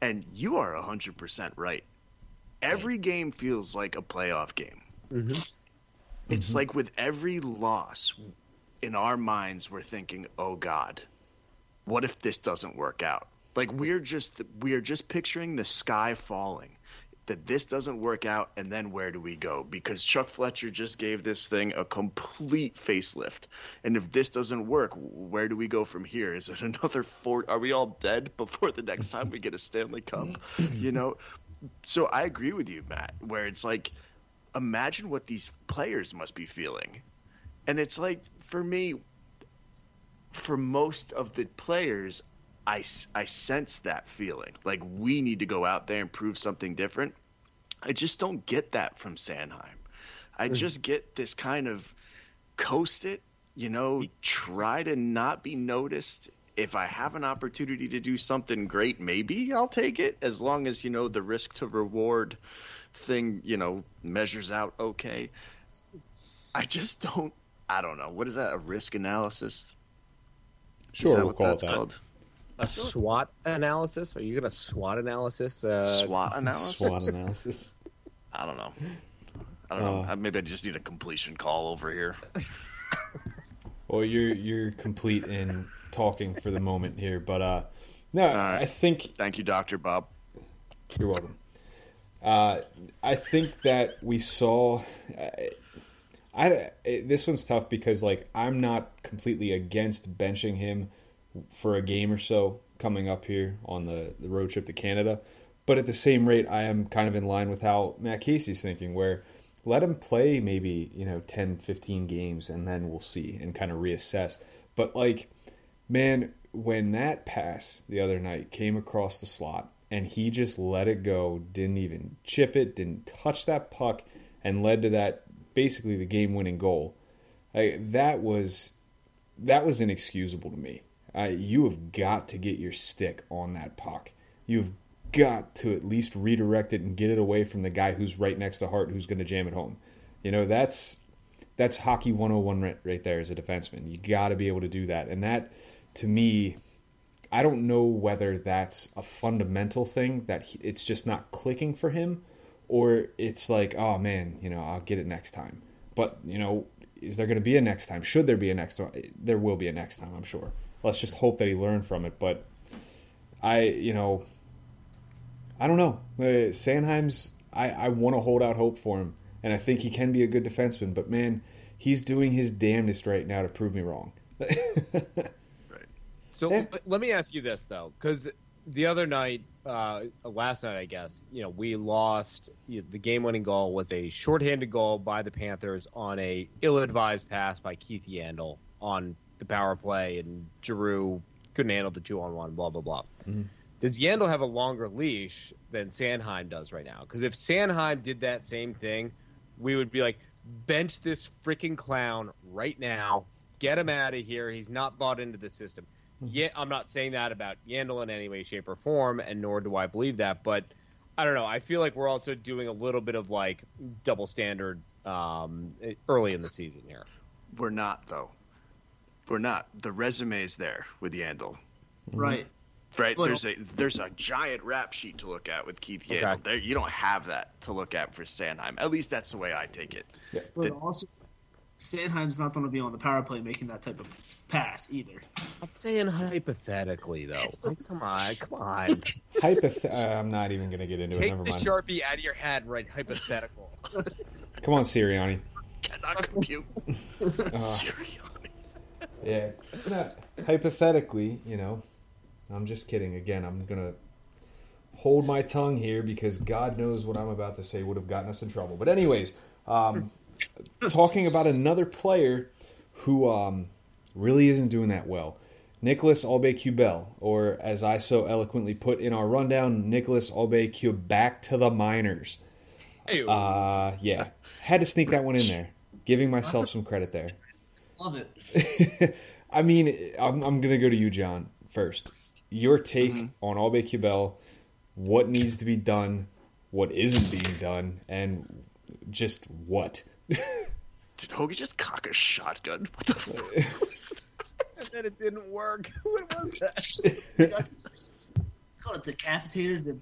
And you are 100% right. Every game feels like a playoff game. Mm-hmm. It's like with every loss, in our minds, we're thinking, oh, God, what if this doesn't work out? Like we're just we are just picturing the sky falling that this doesn't work out and then where do we go? Because chuck fletcher just gave this thing a complete facelift. And if this doesn't work where do we go from here? Is it another four? Are we all dead before the next time we get a stanley cup? You know? So i agree with you matt where it's like imagine what these players must be feeling. And it's like for me for most of the players I, I sense that feeling. Like we need to go out there and prove something different. I just don't get that from Sanheim. I Hmm. just get this kind of coast it, you know, try to not be noticed. If I have an opportunity to do something great, maybe I'll take it as long as, you know, the risk to reward thing, you know, measures out okay. I just don't I don't know. What is that? A risk analysis? Is Sure, that we'll what call it that. called? A SWOT analysis? Are you going to SWOT analysis? Uh, SWOT analysis? SWOT analysis. I don't know. I don't know. Uh, Maybe I just need a completion call over here. Well, you're you're complete in talking for the moment here, but uh, no, right. I think Thank you, Doctor Bob. You're welcome. Uh, I think that we saw. I, I this one's tough because like I'm not completely against benching him for a game or so coming up here on the, the road trip to Canada, but at the same rate, I am kind of in line with how Matt Casey's thinking, where let him play maybe you know 10, 15 games, and then we'll see and kind of reassess. But like, man, when that pass the other night came across the slot and he just let it go, didn't even chip it, didn't touch that puck, and led to that basically the game winning goal. That was that was inexcusable to me. Uh, you have got to get your stick on that puck. You've got to at least redirect it and get it away from the guy who's right next to Hart, who's going to jam it home. You know that's that's hockey 101 right, right there as a defenseman. You got to be able to do that, and that to me I don't know whether that's a fundamental thing that he, it's just not clicking for him, or it's like, oh man, you know, I'll get it next time. But you know, is there going to be a next time? Should there be a next time? There will be a next time, I'm sure. Let's just hope that he learned from it. But I, you know, I don't know. Uh, Sanheim's. I, I want to hold out hope for him, and I think he can be a good defenseman. But man, he's doing his damnedest right now to prove me wrong. right. So Yeah. let me ask you this though, because the other night, uh, last night, I guess, you know, we lost. You know, the game-winning goal was a shorthanded goal by the Panthers on a ill-advised pass by Keith Yandle on the power play, and Giroux couldn't handle the two-on-one. Blah blah blah. Does Yandle have a longer leash than Sanheim does right now? Because if Sanheim did that same thing, we would be like, bench this freaking clown right now. Get him out of here. He's not bought into the system. Yeah, I'm not saying that about Yandle in any way, shape, or form, and nor do I believe that. But I don't know. I feel like we're also doing a little bit of like double standard um, early in the season here. We're not though. We're not. The resume is there with Yandle. Right. Right. Well- there's a there's a giant rap sheet to look at with Keith Okay. Yandle. There, you don't have that to look at for Sanheim. At least that's the way I take it. But Did- also, Sanheim's not going to be on the power play making that type of pass either. I'm saying hypothetically though. Like, come on, come on. Hypoth- uh, I'm not even going to get into it. Take Never the mind. sharpie out of your head, and write hypothetical. Come on, Sirianni. Cannot compute. Uh, Sirianni. Yeah. No, hypothetically, you know, I'm just kidding. Again, I'm going to hold my tongue here because God knows what I'm about to say would have gotten us in trouble. But, anyways, Um, talking about another player who um, really isn't doing that well. Nicolas Aube-Kubel, or as I so eloquently put in our rundown, Nicolas Aube-Kubel back to the minors. Ew. Uh, yeah, had to sneak that one in there, giving myself some credit there. Love it. I mean, I'm, I'm going to go to you, John, first. Your take mm-hmm. on Aube-Kubel, what needs to be done, what isn't being done, and just what. Did Hoagie just cock a shotgun? What the fuck? and then it didn't work. What was that? It's called a decapitator to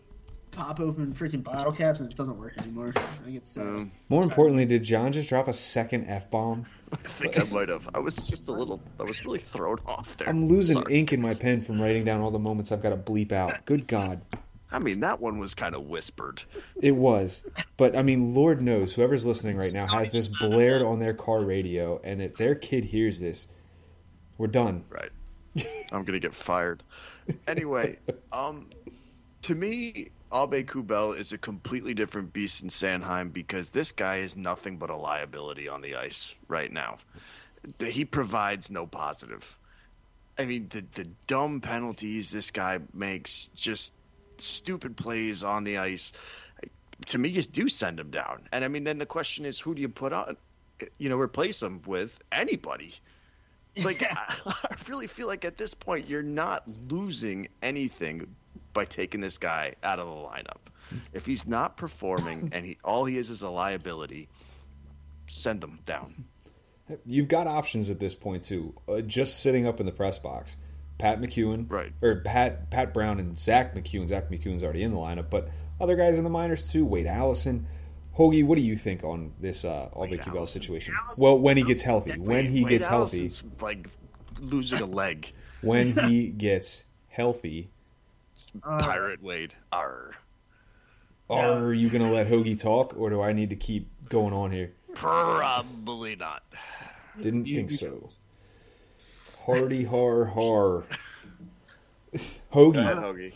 pop open freaking bottle caps and it doesn't work anymore. I get it's uh, Um, More importantly, did John just drop a second F bomb? I think I might have. I was just a little. I was really thrown off there. I'm losing Sorry. ink in my pen from writing down all the moments I've got to bleep out. Good God. I mean, that one was kind of whispered. It was. But, I mean, Lord knows, whoever's listening right now has this blared on their car radio, and if their kid hears this, we're done. Right. I'm gonna get fired. Anyway, um, to me, Aube-Kubel is a completely different beast in Sanheim because this guy is nothing but a liability on the ice right now. He provides no positive. I mean, the the dumb penalties this guy makes, just stupid plays on the ice. To me, just do send him down. And I mean, then the question is, who do you put on? You know, replace him with anybody. Like, I, I really feel like at this point, you're not losing anything by taking this guy out of the lineup. If he's not performing and he all he is is a liability, send him down. You've got options at this point, too. Uh, just sitting up in the press box. Pat MacEwen, Right. or Pat Pat Brown and Zach MacEwen. Zach MacEwen's already in the lineup, but other guys in the minors too. Wade Allison, Hoagie. What do you think on this uh, Kubel Allison. situation? Allison- Well, when he gets healthy, when he Wade gets healthy, Allison's, like losing a leg. when he gets healthy, uh, Pirate Wade. Arr. are you going to let Hoagie talk, or do I need to keep going on here? Probably not. Didn't You- think you- so. Hardy har har. Go ahead, Hoagie, Hoagie.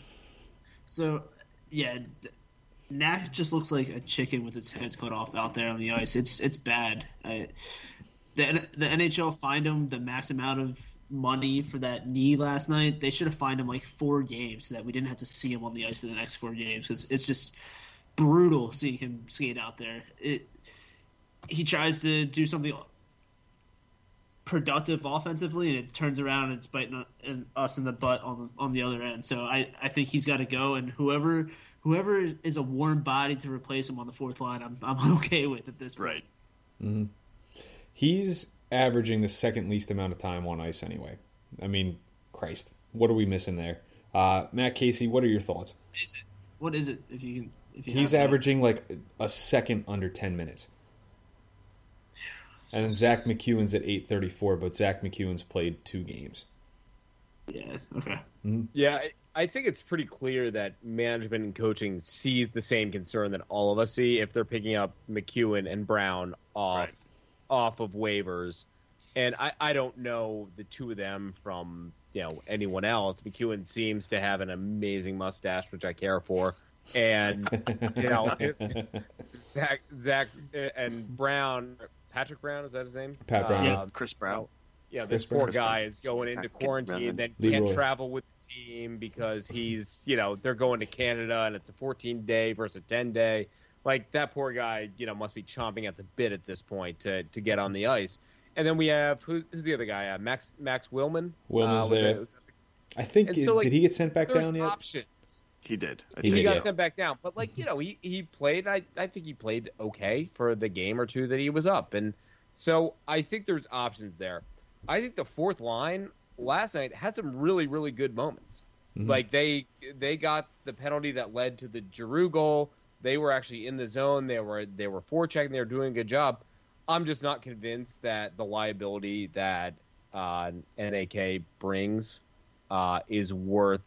So, yeah, th- Knack just looks like a chicken with its head cut off out there on the ice. It's it's bad. I, the the NHL fined him the max amount of money for that knee last night. They should have fined him like four games so that we didn't have to see him on the ice for the next four games because it's just brutal seeing him skate out there. It he tries to do something productive offensively, and it turns around and it's biting in- us in the butt on on the other end. So I, I think he's got to go, and whoever whoever is a warm body to replace him on the fourth line, I'm I'm okay with at this point. Right. Mm-hmm. he's averaging the second least amount of time on ice anyway. I mean, Christ, what are we missing there? Uh, Matt Casey, what are your thoughts? What is it? What is it? If you can, if you He's have averaging like a second under 10 minutes. And then Zach MacEwen's at 834, but Zach MacEwen's played two games. Yeah. Okay. Yeah, I, I think it's pretty clear that management and coaching sees the same concern that all of us see if they're picking up MacEwen and Brown off Right. Off of waivers. And I, I don't know the two of them from you know anyone else. MacEwen seems to have an amazing mustache, which I care for, and you know it, Zach, Zach and Brown, Patrick Brown is that his name? Pat Brown, yeah. Um, Chris Brown. yeah, Chris this poor Brown. guy is going into quarantine, and then can't travel with the team because he's, you know, they're going to Canada and it's a 14 day versus a 10 day. Like that poor guy, you know, must be chomping at the bit at this point to to get on the ice. And then we have who's, who's the other guy? Uh, Max Max Willman. Willman's was there. it- was that I think, And so, like, did he get sent back down yet? options. He did. He He, did, got yeah. sent back down, but like you know, he he played. I I think he played okay for the game or two that he was up, and so I think there's options there. I think the fourth line last night had some really really good moments. Mhm. Like they they got the penalty that led to the Giroux goal. They were actually in the zone. They were they were forechecking. They were doing a good job. I'm just not convinced that the liability that uh, NAK brings uh, is worth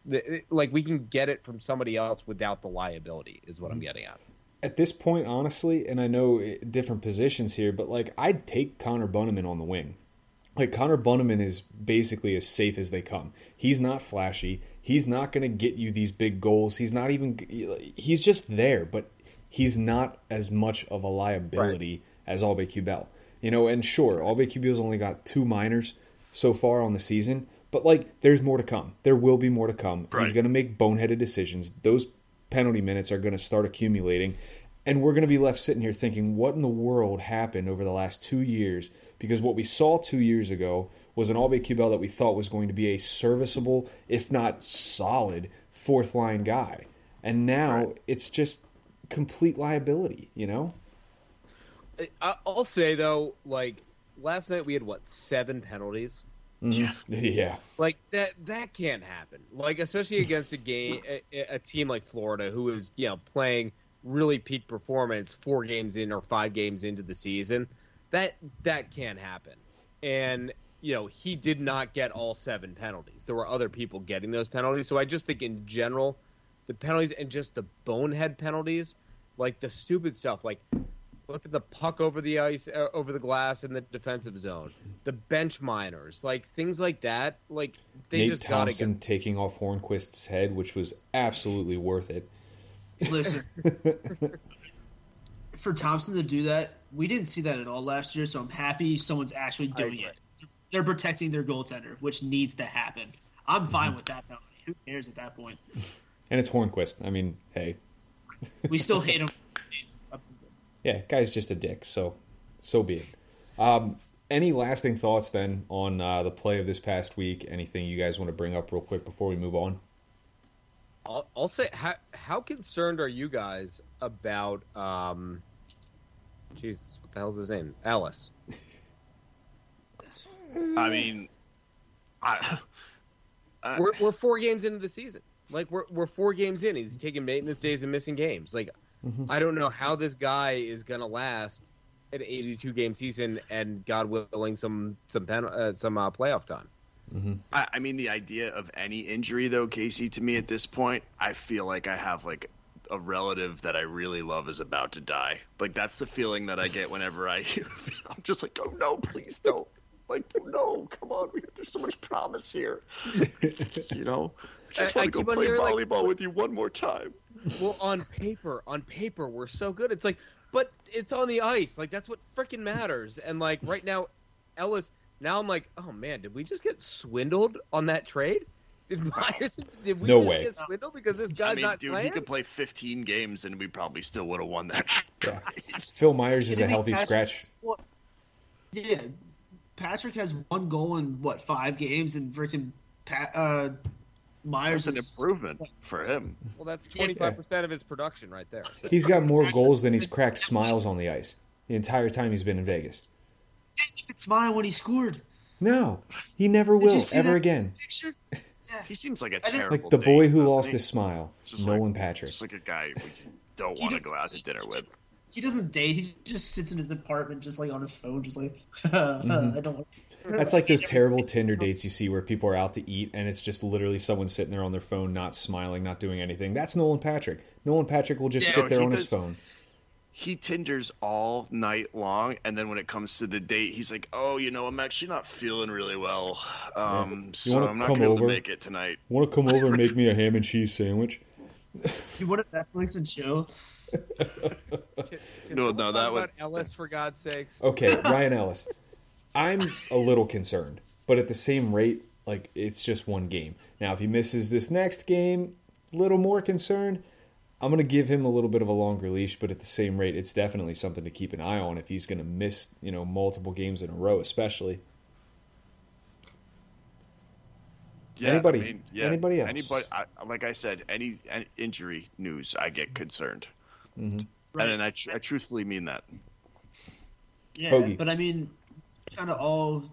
like we can get it from somebody else without the liability is what I'm getting at. At this point, honestly, and I know eh, different positions here, but like I'd take Connor Bunnaman on the wing. Like Connor Bunnaman is basically as safe as they come. He's not flashy. He's not going to get you these big goals. He's not even. He's just there, but he's not as much of a liability as Aube-Kubel. You know, and sure, Aube-Kubel's only got two minors so far on the season, but like there's more to come. There will be more to come. He's going to make boneheaded decisions. Those penalty minutes are going to start accumulating, and we're going to be left sitting here thinking, what in the world happened over the last two years? Because what we saw two years ago was an Aube-Kubel that we thought was going to be a serviceable, if not solid, fourth line guy, and now it's just complete liability. You know? I, I'll say though, like last night we had what seven penalties. Mm-hmm. Yeah. Yeah. Like that that can't happen. Like especially against a game a, a team like Florida who is, you know, playing really peak performance 4 games in or 5 games into the season. That that can't happen. And you know, he did not get all seven penalties. There were other people getting those penalties. So I just think in general the penalties and just the bonehead penalties, like the stupid stuff like look at the puck over the ice uh, over the glass in the defensive zone the bench minors like things like that like they Nate just gotta Thompson get taking off Hornqvist's head, which was absolutely worth it. Listen, for Thompson to do that, we didn't see that at all last year. So I'm happy someone's actually doing it. They're protecting their goaltender, which needs to happen. I'm fine with that penalty. Who cares at that point? And it's Hornqvist. I mean, hey, We still hate him. yeah, guy's just a dick. So, so be it. Um, any lasting thoughts then on uh, the play of this past week? Anything you guys want to bring up real quick before we move on? I'll, I'll say how how concerned are you guys about um jesus what the hell's his name alice I mean, I, I we're, we're four games into the season like we're, we're four games in he's taking maintenance days and missing games like i don't know how this guy is gonna last an 82 game season and god willing some some pen, uh, some uh, playoff time I, I mean, the idea of any injury, though, Casey, to me at this point, I feel like I have like a relative that I really love is about to die. Like that's the feeling that I get whenever I. I'm just like, oh no, please don't. Like, no, come on, we, there's so much promise here. you know, I just I- I want to go keep on play hearing, like, volleyball with you one more time. well on paper on paper we're so good it's like but it's on the ice like that's what freaking matters and like right now ellis now i'm like oh man did we just get swindled on that trade did myers did we No just way. get swindled because this guy's I mean, not dude, playing he could play 15 games and we probably still would have won that trade. Phil Myers is a healthy scratch. What? Yeah, Patrick has one goal in what five games, and freaking Pat, uh, Myers That's an is improvement for him. well that's 25% of his production right there So- He's got more goals than he's cracked smiles on the ice the entire time he's been in Vegas. He could smile when he scored. No, he never Did you will see ever that again. Picture? He seems like a didn't- terrible Like the boy date, who lost he? his smile, Just Nolan like, Patrick. Just like a guy we don't want to go out to dinner with. He doesn't date. He just sits in his apartment, just like on his phone, just like Mm-hmm. I don't. That's like those terrible Tinder dates you see where people are out to eat and it's just literally someone sitting there on their phone, not smiling, not doing anything. That's Nolan Patrick. Nolan Patrick will just Yeah, sit there he on his phone. He tinders all night long, and then when it comes to the date, he's like, "Oh, you know, I'm actually not feeling really well, um, so I'm not gonna be able over? to make it tonight." Want to come over and make me a ham and cheese sandwich? You want a Netflix and chill? Can No, no, that would- about ellis for god's sakes Okay, Ryan Ellis. I'm a little concerned, but at the same rate, like it's just one game. Now, if he misses this next game, a little more concerned. I'm going to give him a little bit of a longer leash, but at the same rate, it's definitely something to keep an eye on if he's going to miss, you know, multiple games in a row, especially. Yeah, Anybody- I mean, yeah, anybody else? Anybody, I, like I said, any, any injury news, I get concerned, Mm-hmm. Right. and I, tr- I truthfully mean that. Yeah, Hoagie. but I mean, kind of all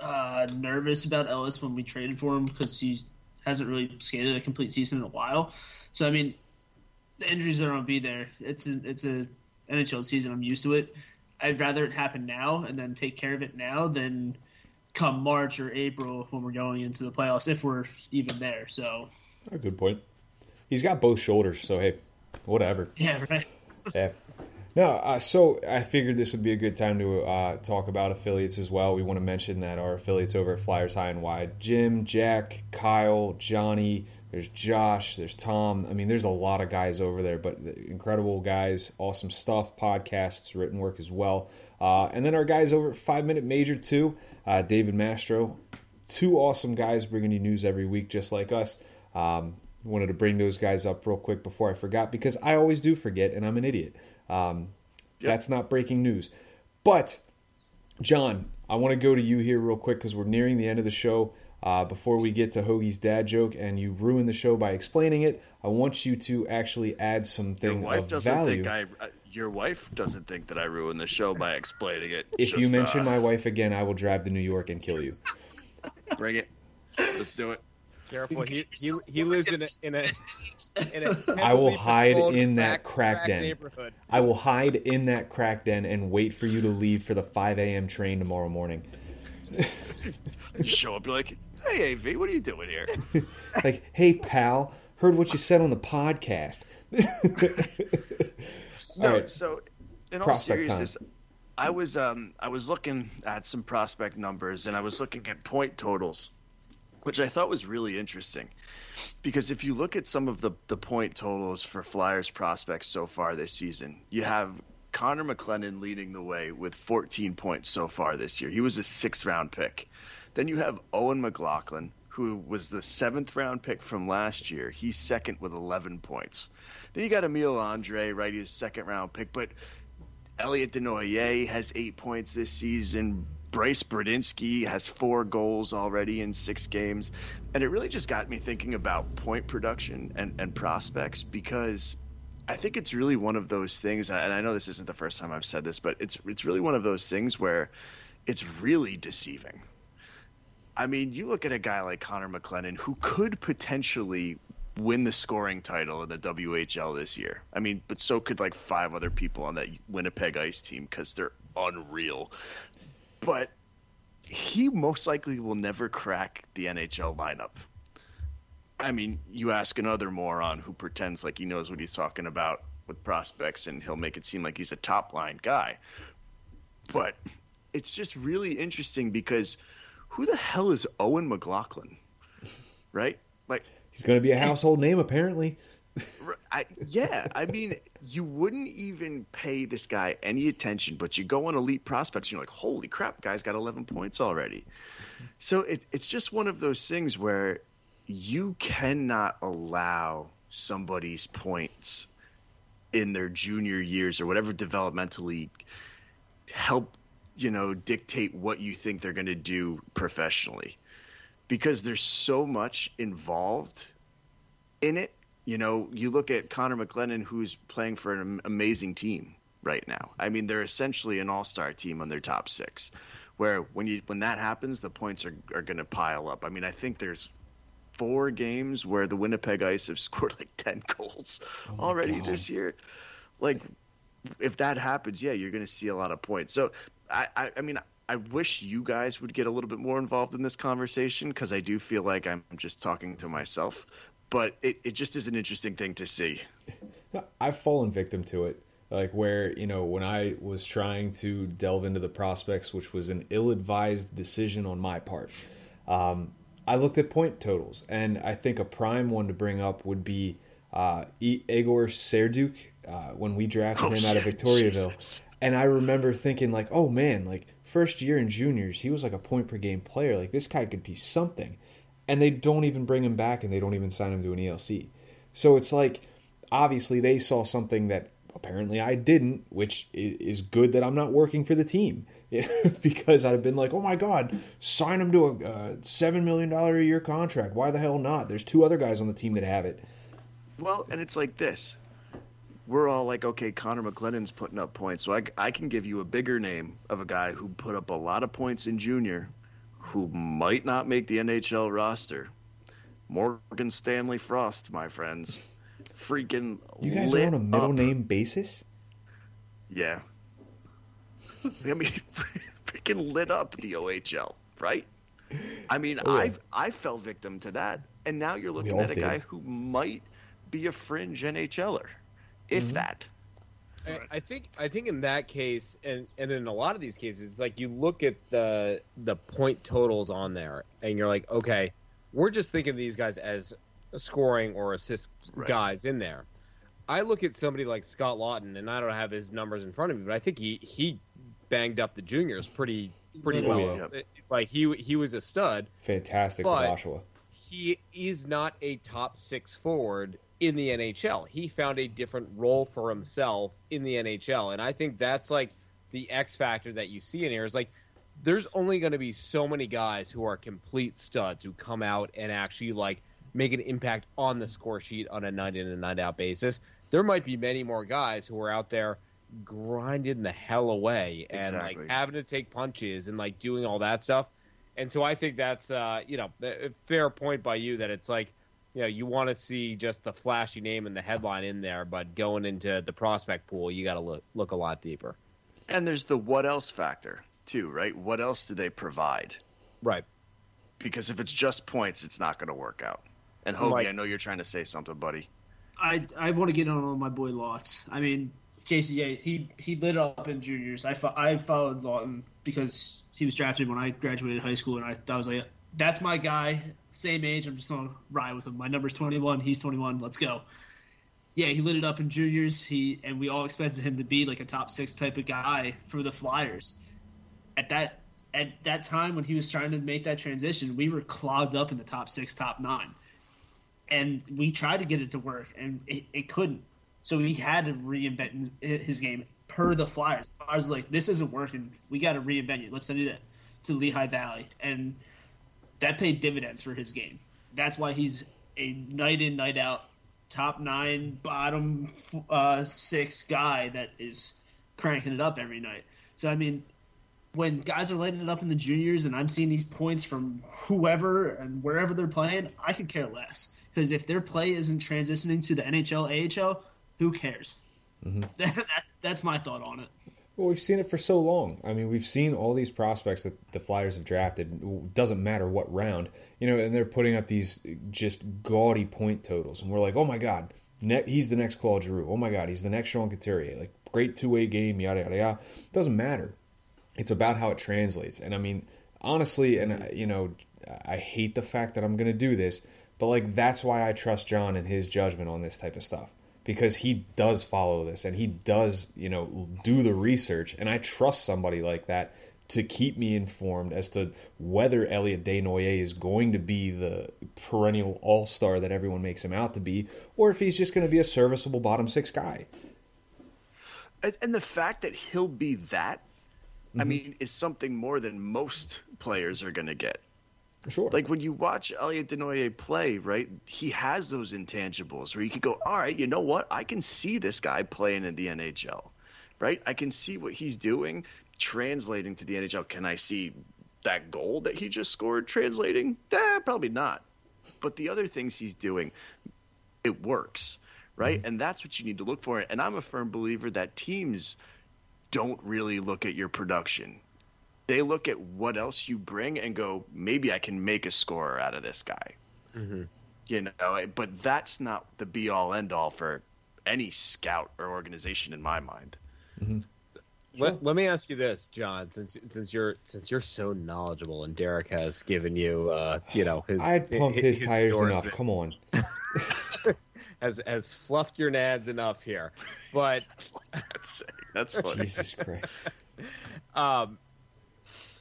uh, nervous about Ellis when we traded for him because he hasn't really skated a complete season in a while. So I mean, the injuries are going to be there. It's a, it's a NHL season. I'm used to it. I'd rather it happen now and then take care of it now than come March or April when we're going into the playoffs if we're even there. So A good point. He's got both shoulders, so hey, whatever. yeah, right. Yeah. No, uh, so I figured this would be a good time to uh, talk about affiliates as well. We want to mention that our affiliates over at Flyers High and Wide Jim, Jack, Kyle, Johnny, There's Josh. There's Tom. I mean, there's a lot of guys over there, but incredible guys, awesome stuff, podcasts, written work as well. Uh, and then our guys over at Five Minute Major too, uh, David Mastro. Two awesome guys bringing you news every week, just like us. Um, wanted to bring those guys up real quick before I forgot because I always do forget, and I'm an idiot. Um, yep. That's not breaking news. But, John, I want to go to you here real quick because we're nearing the end of the show. Uh, before we get to Hoagie's dad joke, and you ruin the show by explaining it, I want you to actually add something your wife of doesn't value. Think I, uh, your wife doesn't think that I ruin the show by explaining it. If Just, you mention uh, my wife again, I will drive to New York and kill you. bring it. Let's do it. Careful, he he, he lives in a in a in a. I will hide in that crack, crack den. neighborhood. I will hide in that crack den and wait for you to leave for the 5 a.m. train tomorrow morning. You show up, you're like, "Hey, AV, what are you doing here?" like, hey, pal, heard what you said on the podcast. No, All right. so in all Prospect seriousness, I was um I was looking at some prospect numbers and I was looking at point totals, which I thought was really interesting. Because if you look at some of the, the point totals for Flyers prospects so far this season, you have Connor McClennon leading the way with 14 points so far this year. He was a sixth round pick. Then you have Owen McLaughlin, who was the seventh round pick from last year. He's second with 11 points. Then you got Emil Andrae, right? He's second round pick. But Elliot Desnoyers has eight points this season. Bryce Brodzinski has four goals already in six games. And it really just got me thinking about point production and, and prospects because I think it's really one of those things, and I know this isn't the first time I've said this, but it's it's really one of those things where it's really deceiving. I mean, you look at a guy like Connor McClennon who could potentially win the scoring title in the WHL this year. I mean, but so could like five other people on that Winnipeg Ice team because they're unreal. But he most likely will never crack the NHL lineup. I mean, you ask another moron who pretends like he knows what he's talking about with prospects and he'll make it seem like he's a top line guy. But it's just really interesting because who the hell is Owen McLaughlin? Right? Like He's going to be a household name, apparently. I, yeah, I mean, you wouldn't even pay this guy any attention, but you go on elite prospects, and you're like, holy crap, guy's got 11 points already. So it, it's just one of those things where you cannot allow somebody's points in their junior years or whatever developmentally help, you know, dictate what you think they're going to do professionally because there's so much involved in it. You know, you look at Connor McClennon, who's playing for an amazing team right now. I mean, they're essentially an all-star team on their top six. Where when you when that happens, the points are are going to pile up. I mean, I think there's four games where the Winnipeg Ice have scored like ten goals oh already God. this year. Like, if that happens, yeah, you're going to see a lot of points. So, I, I, I mean, I wish you guys would get a little bit more involved in this conversation because I do feel like I'm just talking to myself. But it, it just is an interesting thing to see. I've fallen victim to it. Like where, you know, when I was trying to delve into the prospects, which was an ill advised decision on my part, um, I looked at point totals. And I think a prime one to bring up would be uh, Egor Serdyuk uh, when we drafted Oh, him out of Victoriaville. Jesus. And I remember thinking, like, oh man, like first year in juniors, he was like a point per game player. Like this guy could be something. And they don't even bring him back and they don't even sign him to an ELC. So it's like, obviously, they saw something that apparently I didn't, which is good that I'm not working for the team. because I'd have been like, oh my God, sign him to a uh, $7 million a year contract. Why the hell not? There's two other guys on the team that have it. Well, and it's like this. We're all like, okay, Connor McClennon's putting up points. So I, I can give you a bigger name of a guy who put up a lot of points in junior who might not make the NHL roster. Morgan Stanley Frost, my friends. Freaking You guys are on a middle up. name basis? Yeah. I mean, freaking lit up the OHL, right? I mean, Oh, yeah. I I fell victim to that, and now you're looking at a did. guy who might be a fringe NHLer, if Mm-hmm. that. I, I think I think in that case, and and in a lot of these cases, it's like you look at the the point totals on there, and you're like, okay, we're just thinking of these guys as scoring or assist Right. guys in there. I look at somebody like Scott Laughton, and I don't have his numbers in front of me, but I think he he banged up the juniors pretty pretty Oh, well. yeah. Uh, like he he was a stud. Fantastic But- Oshawa. He is not a top six forward in the NHL. He found a different role for himself in the NHL, and I think that's like the X factor that you see in here is like there's only going to be so many guys who are complete studs who come out and actually like make an impact on the score sheet on a night in and night out basis. There might be many more guys who are out there grinding the hell away and Exactly. like having to take punches and like doing all that stuff. And so I think that's uh, you know a fair point by you that it's like you know you want to see just the flashy name and the headline in there, but going into the prospect pool, you got to look look a lot deeper. And there's the what else factor too, right? What else do they provide? Right. Because if it's just points, it's not going to work out. And Hoagie, Right. I know you're trying to say something, buddy. I I want to get on on my boy Lots. I mean, Casey, yeah, he he lit up in juniors. I fo- I followed Laughton because he was drafted when I graduated high school, and I, thought I was like, that's my guy, same age. I'm just gonna ride with him. My number's 21. He's 21. Let's go. Yeah, he lit it up in juniors. He and we all expected him to be like a top six type of guy for the Flyers. At that at that time when he was trying to make that transition, we were clogged up in the top six, top nine and we tried to get it to work, and it, it couldn't. So he had to reinvent his, game per the Flyers. The Flyers like, this isn't working. We got to reinvent it. Let's send it to Lehigh Valley, and that paid dividends for his game. That's why he's a night in, night out, top nine, bottom uh, six guy that is cranking it up every night. So I mean, when guys are lighting it up in the juniors and I'm seeing these points from whoever and wherever they're playing, I could care less. Because if their play isn't transitioning to the NHL, AHL, who cares? that's that's my thought on it. Well, we've seen it for so long. I mean, we've seen all these prospects that the Flyers have drafted. Doesn't matter what round, you know, and they're putting up these just gaudy point totals, and we're like, oh my god, ne- he's the next Claude Giroux. Oh my god, he's the next Sean Couturier. Like great two way game, yada yada yada. Doesn't matter. It's about how it translates. And I mean, honestly, and uh, you know, I hate the fact that I'm going to do this, but like that's why I trust John and his judgment on this type of stuff because he does follow this and he does, you know, do the research and I trust somebody like that to keep me informed as to whether Elliot Desnoyers is going to be the perennial all-star that everyone makes him out to be or if he's just going to be a serviceable bottom 6 guy. And, and the fact that he'll be that, I mm-hmm. mean, is something more than most players are going to get. Sure. Like when you watch Elliot Desnoyers play, right? He has those intangibles where you can go, all right, you know what? I can see this guy playing in the NHL, right? I can see what he's doing translating to the NHL. Can I see that goal that he just scored translating? Eh, probably not. But the other things he's doing, it works, right? And that's what you need to look for. And I'm a firm believer that teams don't really look at your production they look at what else you bring and go, maybe I can make a scorer out of this guy. You know, but that's not the be all end all for any scout or organization in my mind. Let, let me ask you this, John, since since you're since you're so knowledgeable and Derek has given you uh you know his I pumped his, tires enough. Come on. has has fluffed your nads enough here. But That's that's funny. Jesus Christ. um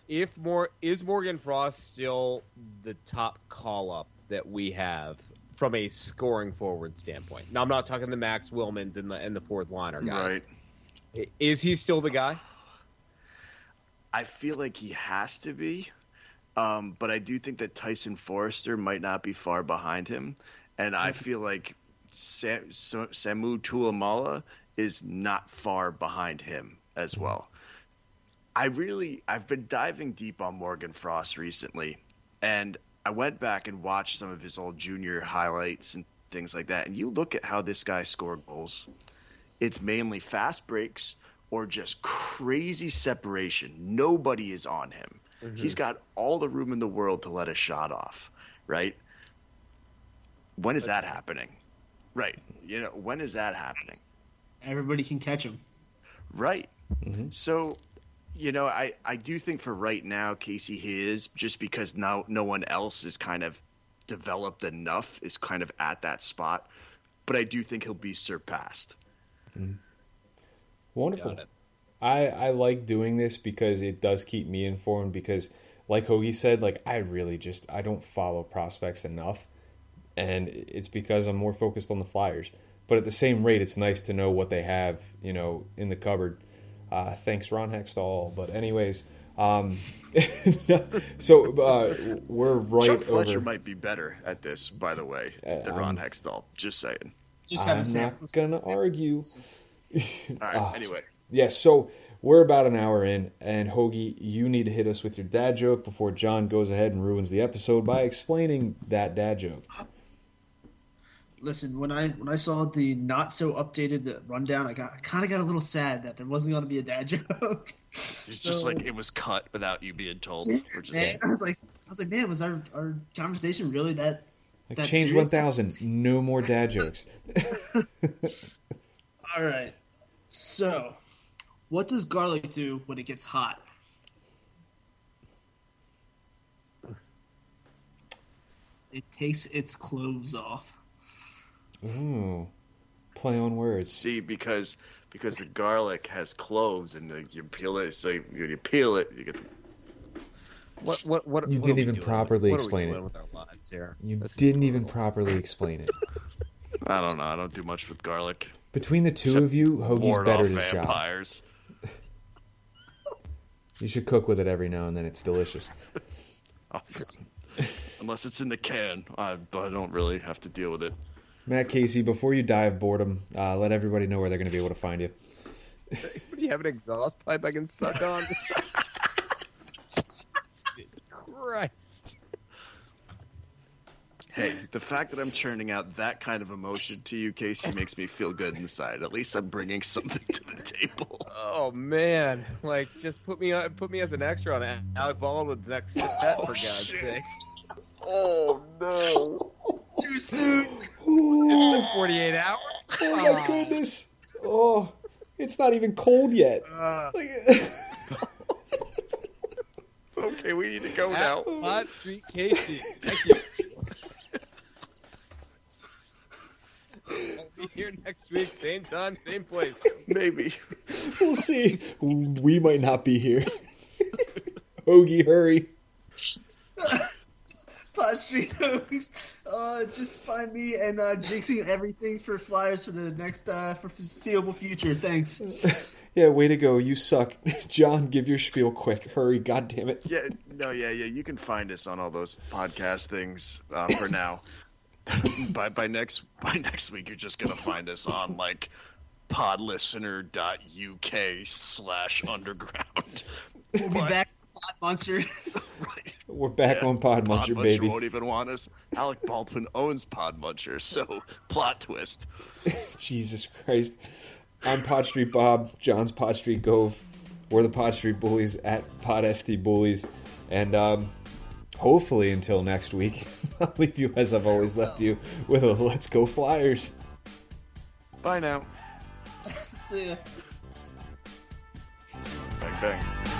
if more is Morgan Frost still the top call up that we have from a scoring forward standpoint? Now I'm not talking the Max Willmans and the and the fourth liner guys. Right. Is he still the guy? I feel like he has to be, um, but I do think that Tyson Foerster might not be far behind him, and I feel like Sam, Samu Tuomaala is not far behind him as well. I really I've been diving deep on Morgan Frost recently, and I went back and watched some of his old junior highlights and things like that. And you look at how this guy scored goals. It's mainly fast breaks or just crazy separation. Nobody is on him. Mm-hmm. He's got all the room in the world to let a shot off, right? When is that happening? Right. You know, when is that happening? Everybody can catch him. Right. Mm-hmm. So, you know, I, I do think for right now, Casey he is just because now no one else is kind of developed enough is kind of at that spot. But I do think he'll be surpassed. Mm-hmm. Wonderful. Got it. I, I like doing this because it does keep me informed because like Hoagie said, like I really just I don't follow prospects enough. And it's because I'm more focused on the Flyers. But at the same rate, it's nice to know what they have, you know, in the cupboard. Uh, thanks, Ron Hextall. But anyways, um, so uh, we're right Chuck Fletcher over. might be better at this, by the way, Uh, than Ron Hextall. Just saying. Just have I'm a sample. not gonna sample- argue. All right. Ah. anyway, Yes, so we're about an hour in, and Hoagie, you need to hit us with your dad joke before John goes ahead and ruins the episode by explaining that dad joke. Listen, when I when I saw the not so updated rundown, I got I kind of got a little sad that there wasn't going to be a dad joke. it's just like it was cut without you being told. We're just, Man, I was like, I was like, man, was our our conversation really that? Like That's change one thousand, no more dad jokes. All right. So, what does garlic do when it gets hot? It takes its clothes off. Ooh, play on words. See, because because the garlic has cloves, and the, you peel it. So you, you peel it, you get the What what what? You what didn't even properly What explain it. With our lives here? You This didn't even horrible. properly explain it. I don't know. I don't do much with garlic. Between the two Except of you, Hoagie's better off at his job. vampires. You should cook with it every now and then. It's delicious. Unless it's in the can, I, I don't really have to deal with it. Matt Casey, before you die of boredom, uh, let everybody know where they're going to be able to find you. Do you have an exhaust pipe I can suck on? Jesus Christ. Hey, the fact that I'm churning out that kind of emotion to you, Casey, makes me feel good inside. At least I'm bringing something to the table. Oh man, like just put me on, put me as an extra on Alec Baldwin's next set for God's shit. sake. Oh no! Too soon. It's 48 hours. Oh my goodness! Oh, it's not even cold yet. Uh, Like, Okay, we need to go at now. Hot Street Casey. Thank you. I'll be here next week, same time, same place. Maybe. we'll see. We might not be here. Hoagie, hurry! Pod Street Hoax. Uh, just find me and uh, jinxing everything for Flyers for the next uh, for foreseeable future. Thanks. Yeah, way to go. You suck. John, give your spiel quick. Hurry, God damn it. Yeah, no, yeah, yeah. You can find us on all those podcast things uh, for now. by by next by next week, you're just gonna find us on like podlistener.uk slash underground. We'll be back. Pod Monster. We're back on Pod Muncher, Muncher baby. won't even want us. Alec Baldwin owns Pod Muncher, so plot twist. Jesus Christ. I'm Pod Street Bob. John's Pod Street Gove. We're the Pod Street Bullies at Pod SD Bullies. And um, hopefully until next week, I'll leave you as I've always left you with a Let's Go Flyers. Bye now. See ya. Bang bang.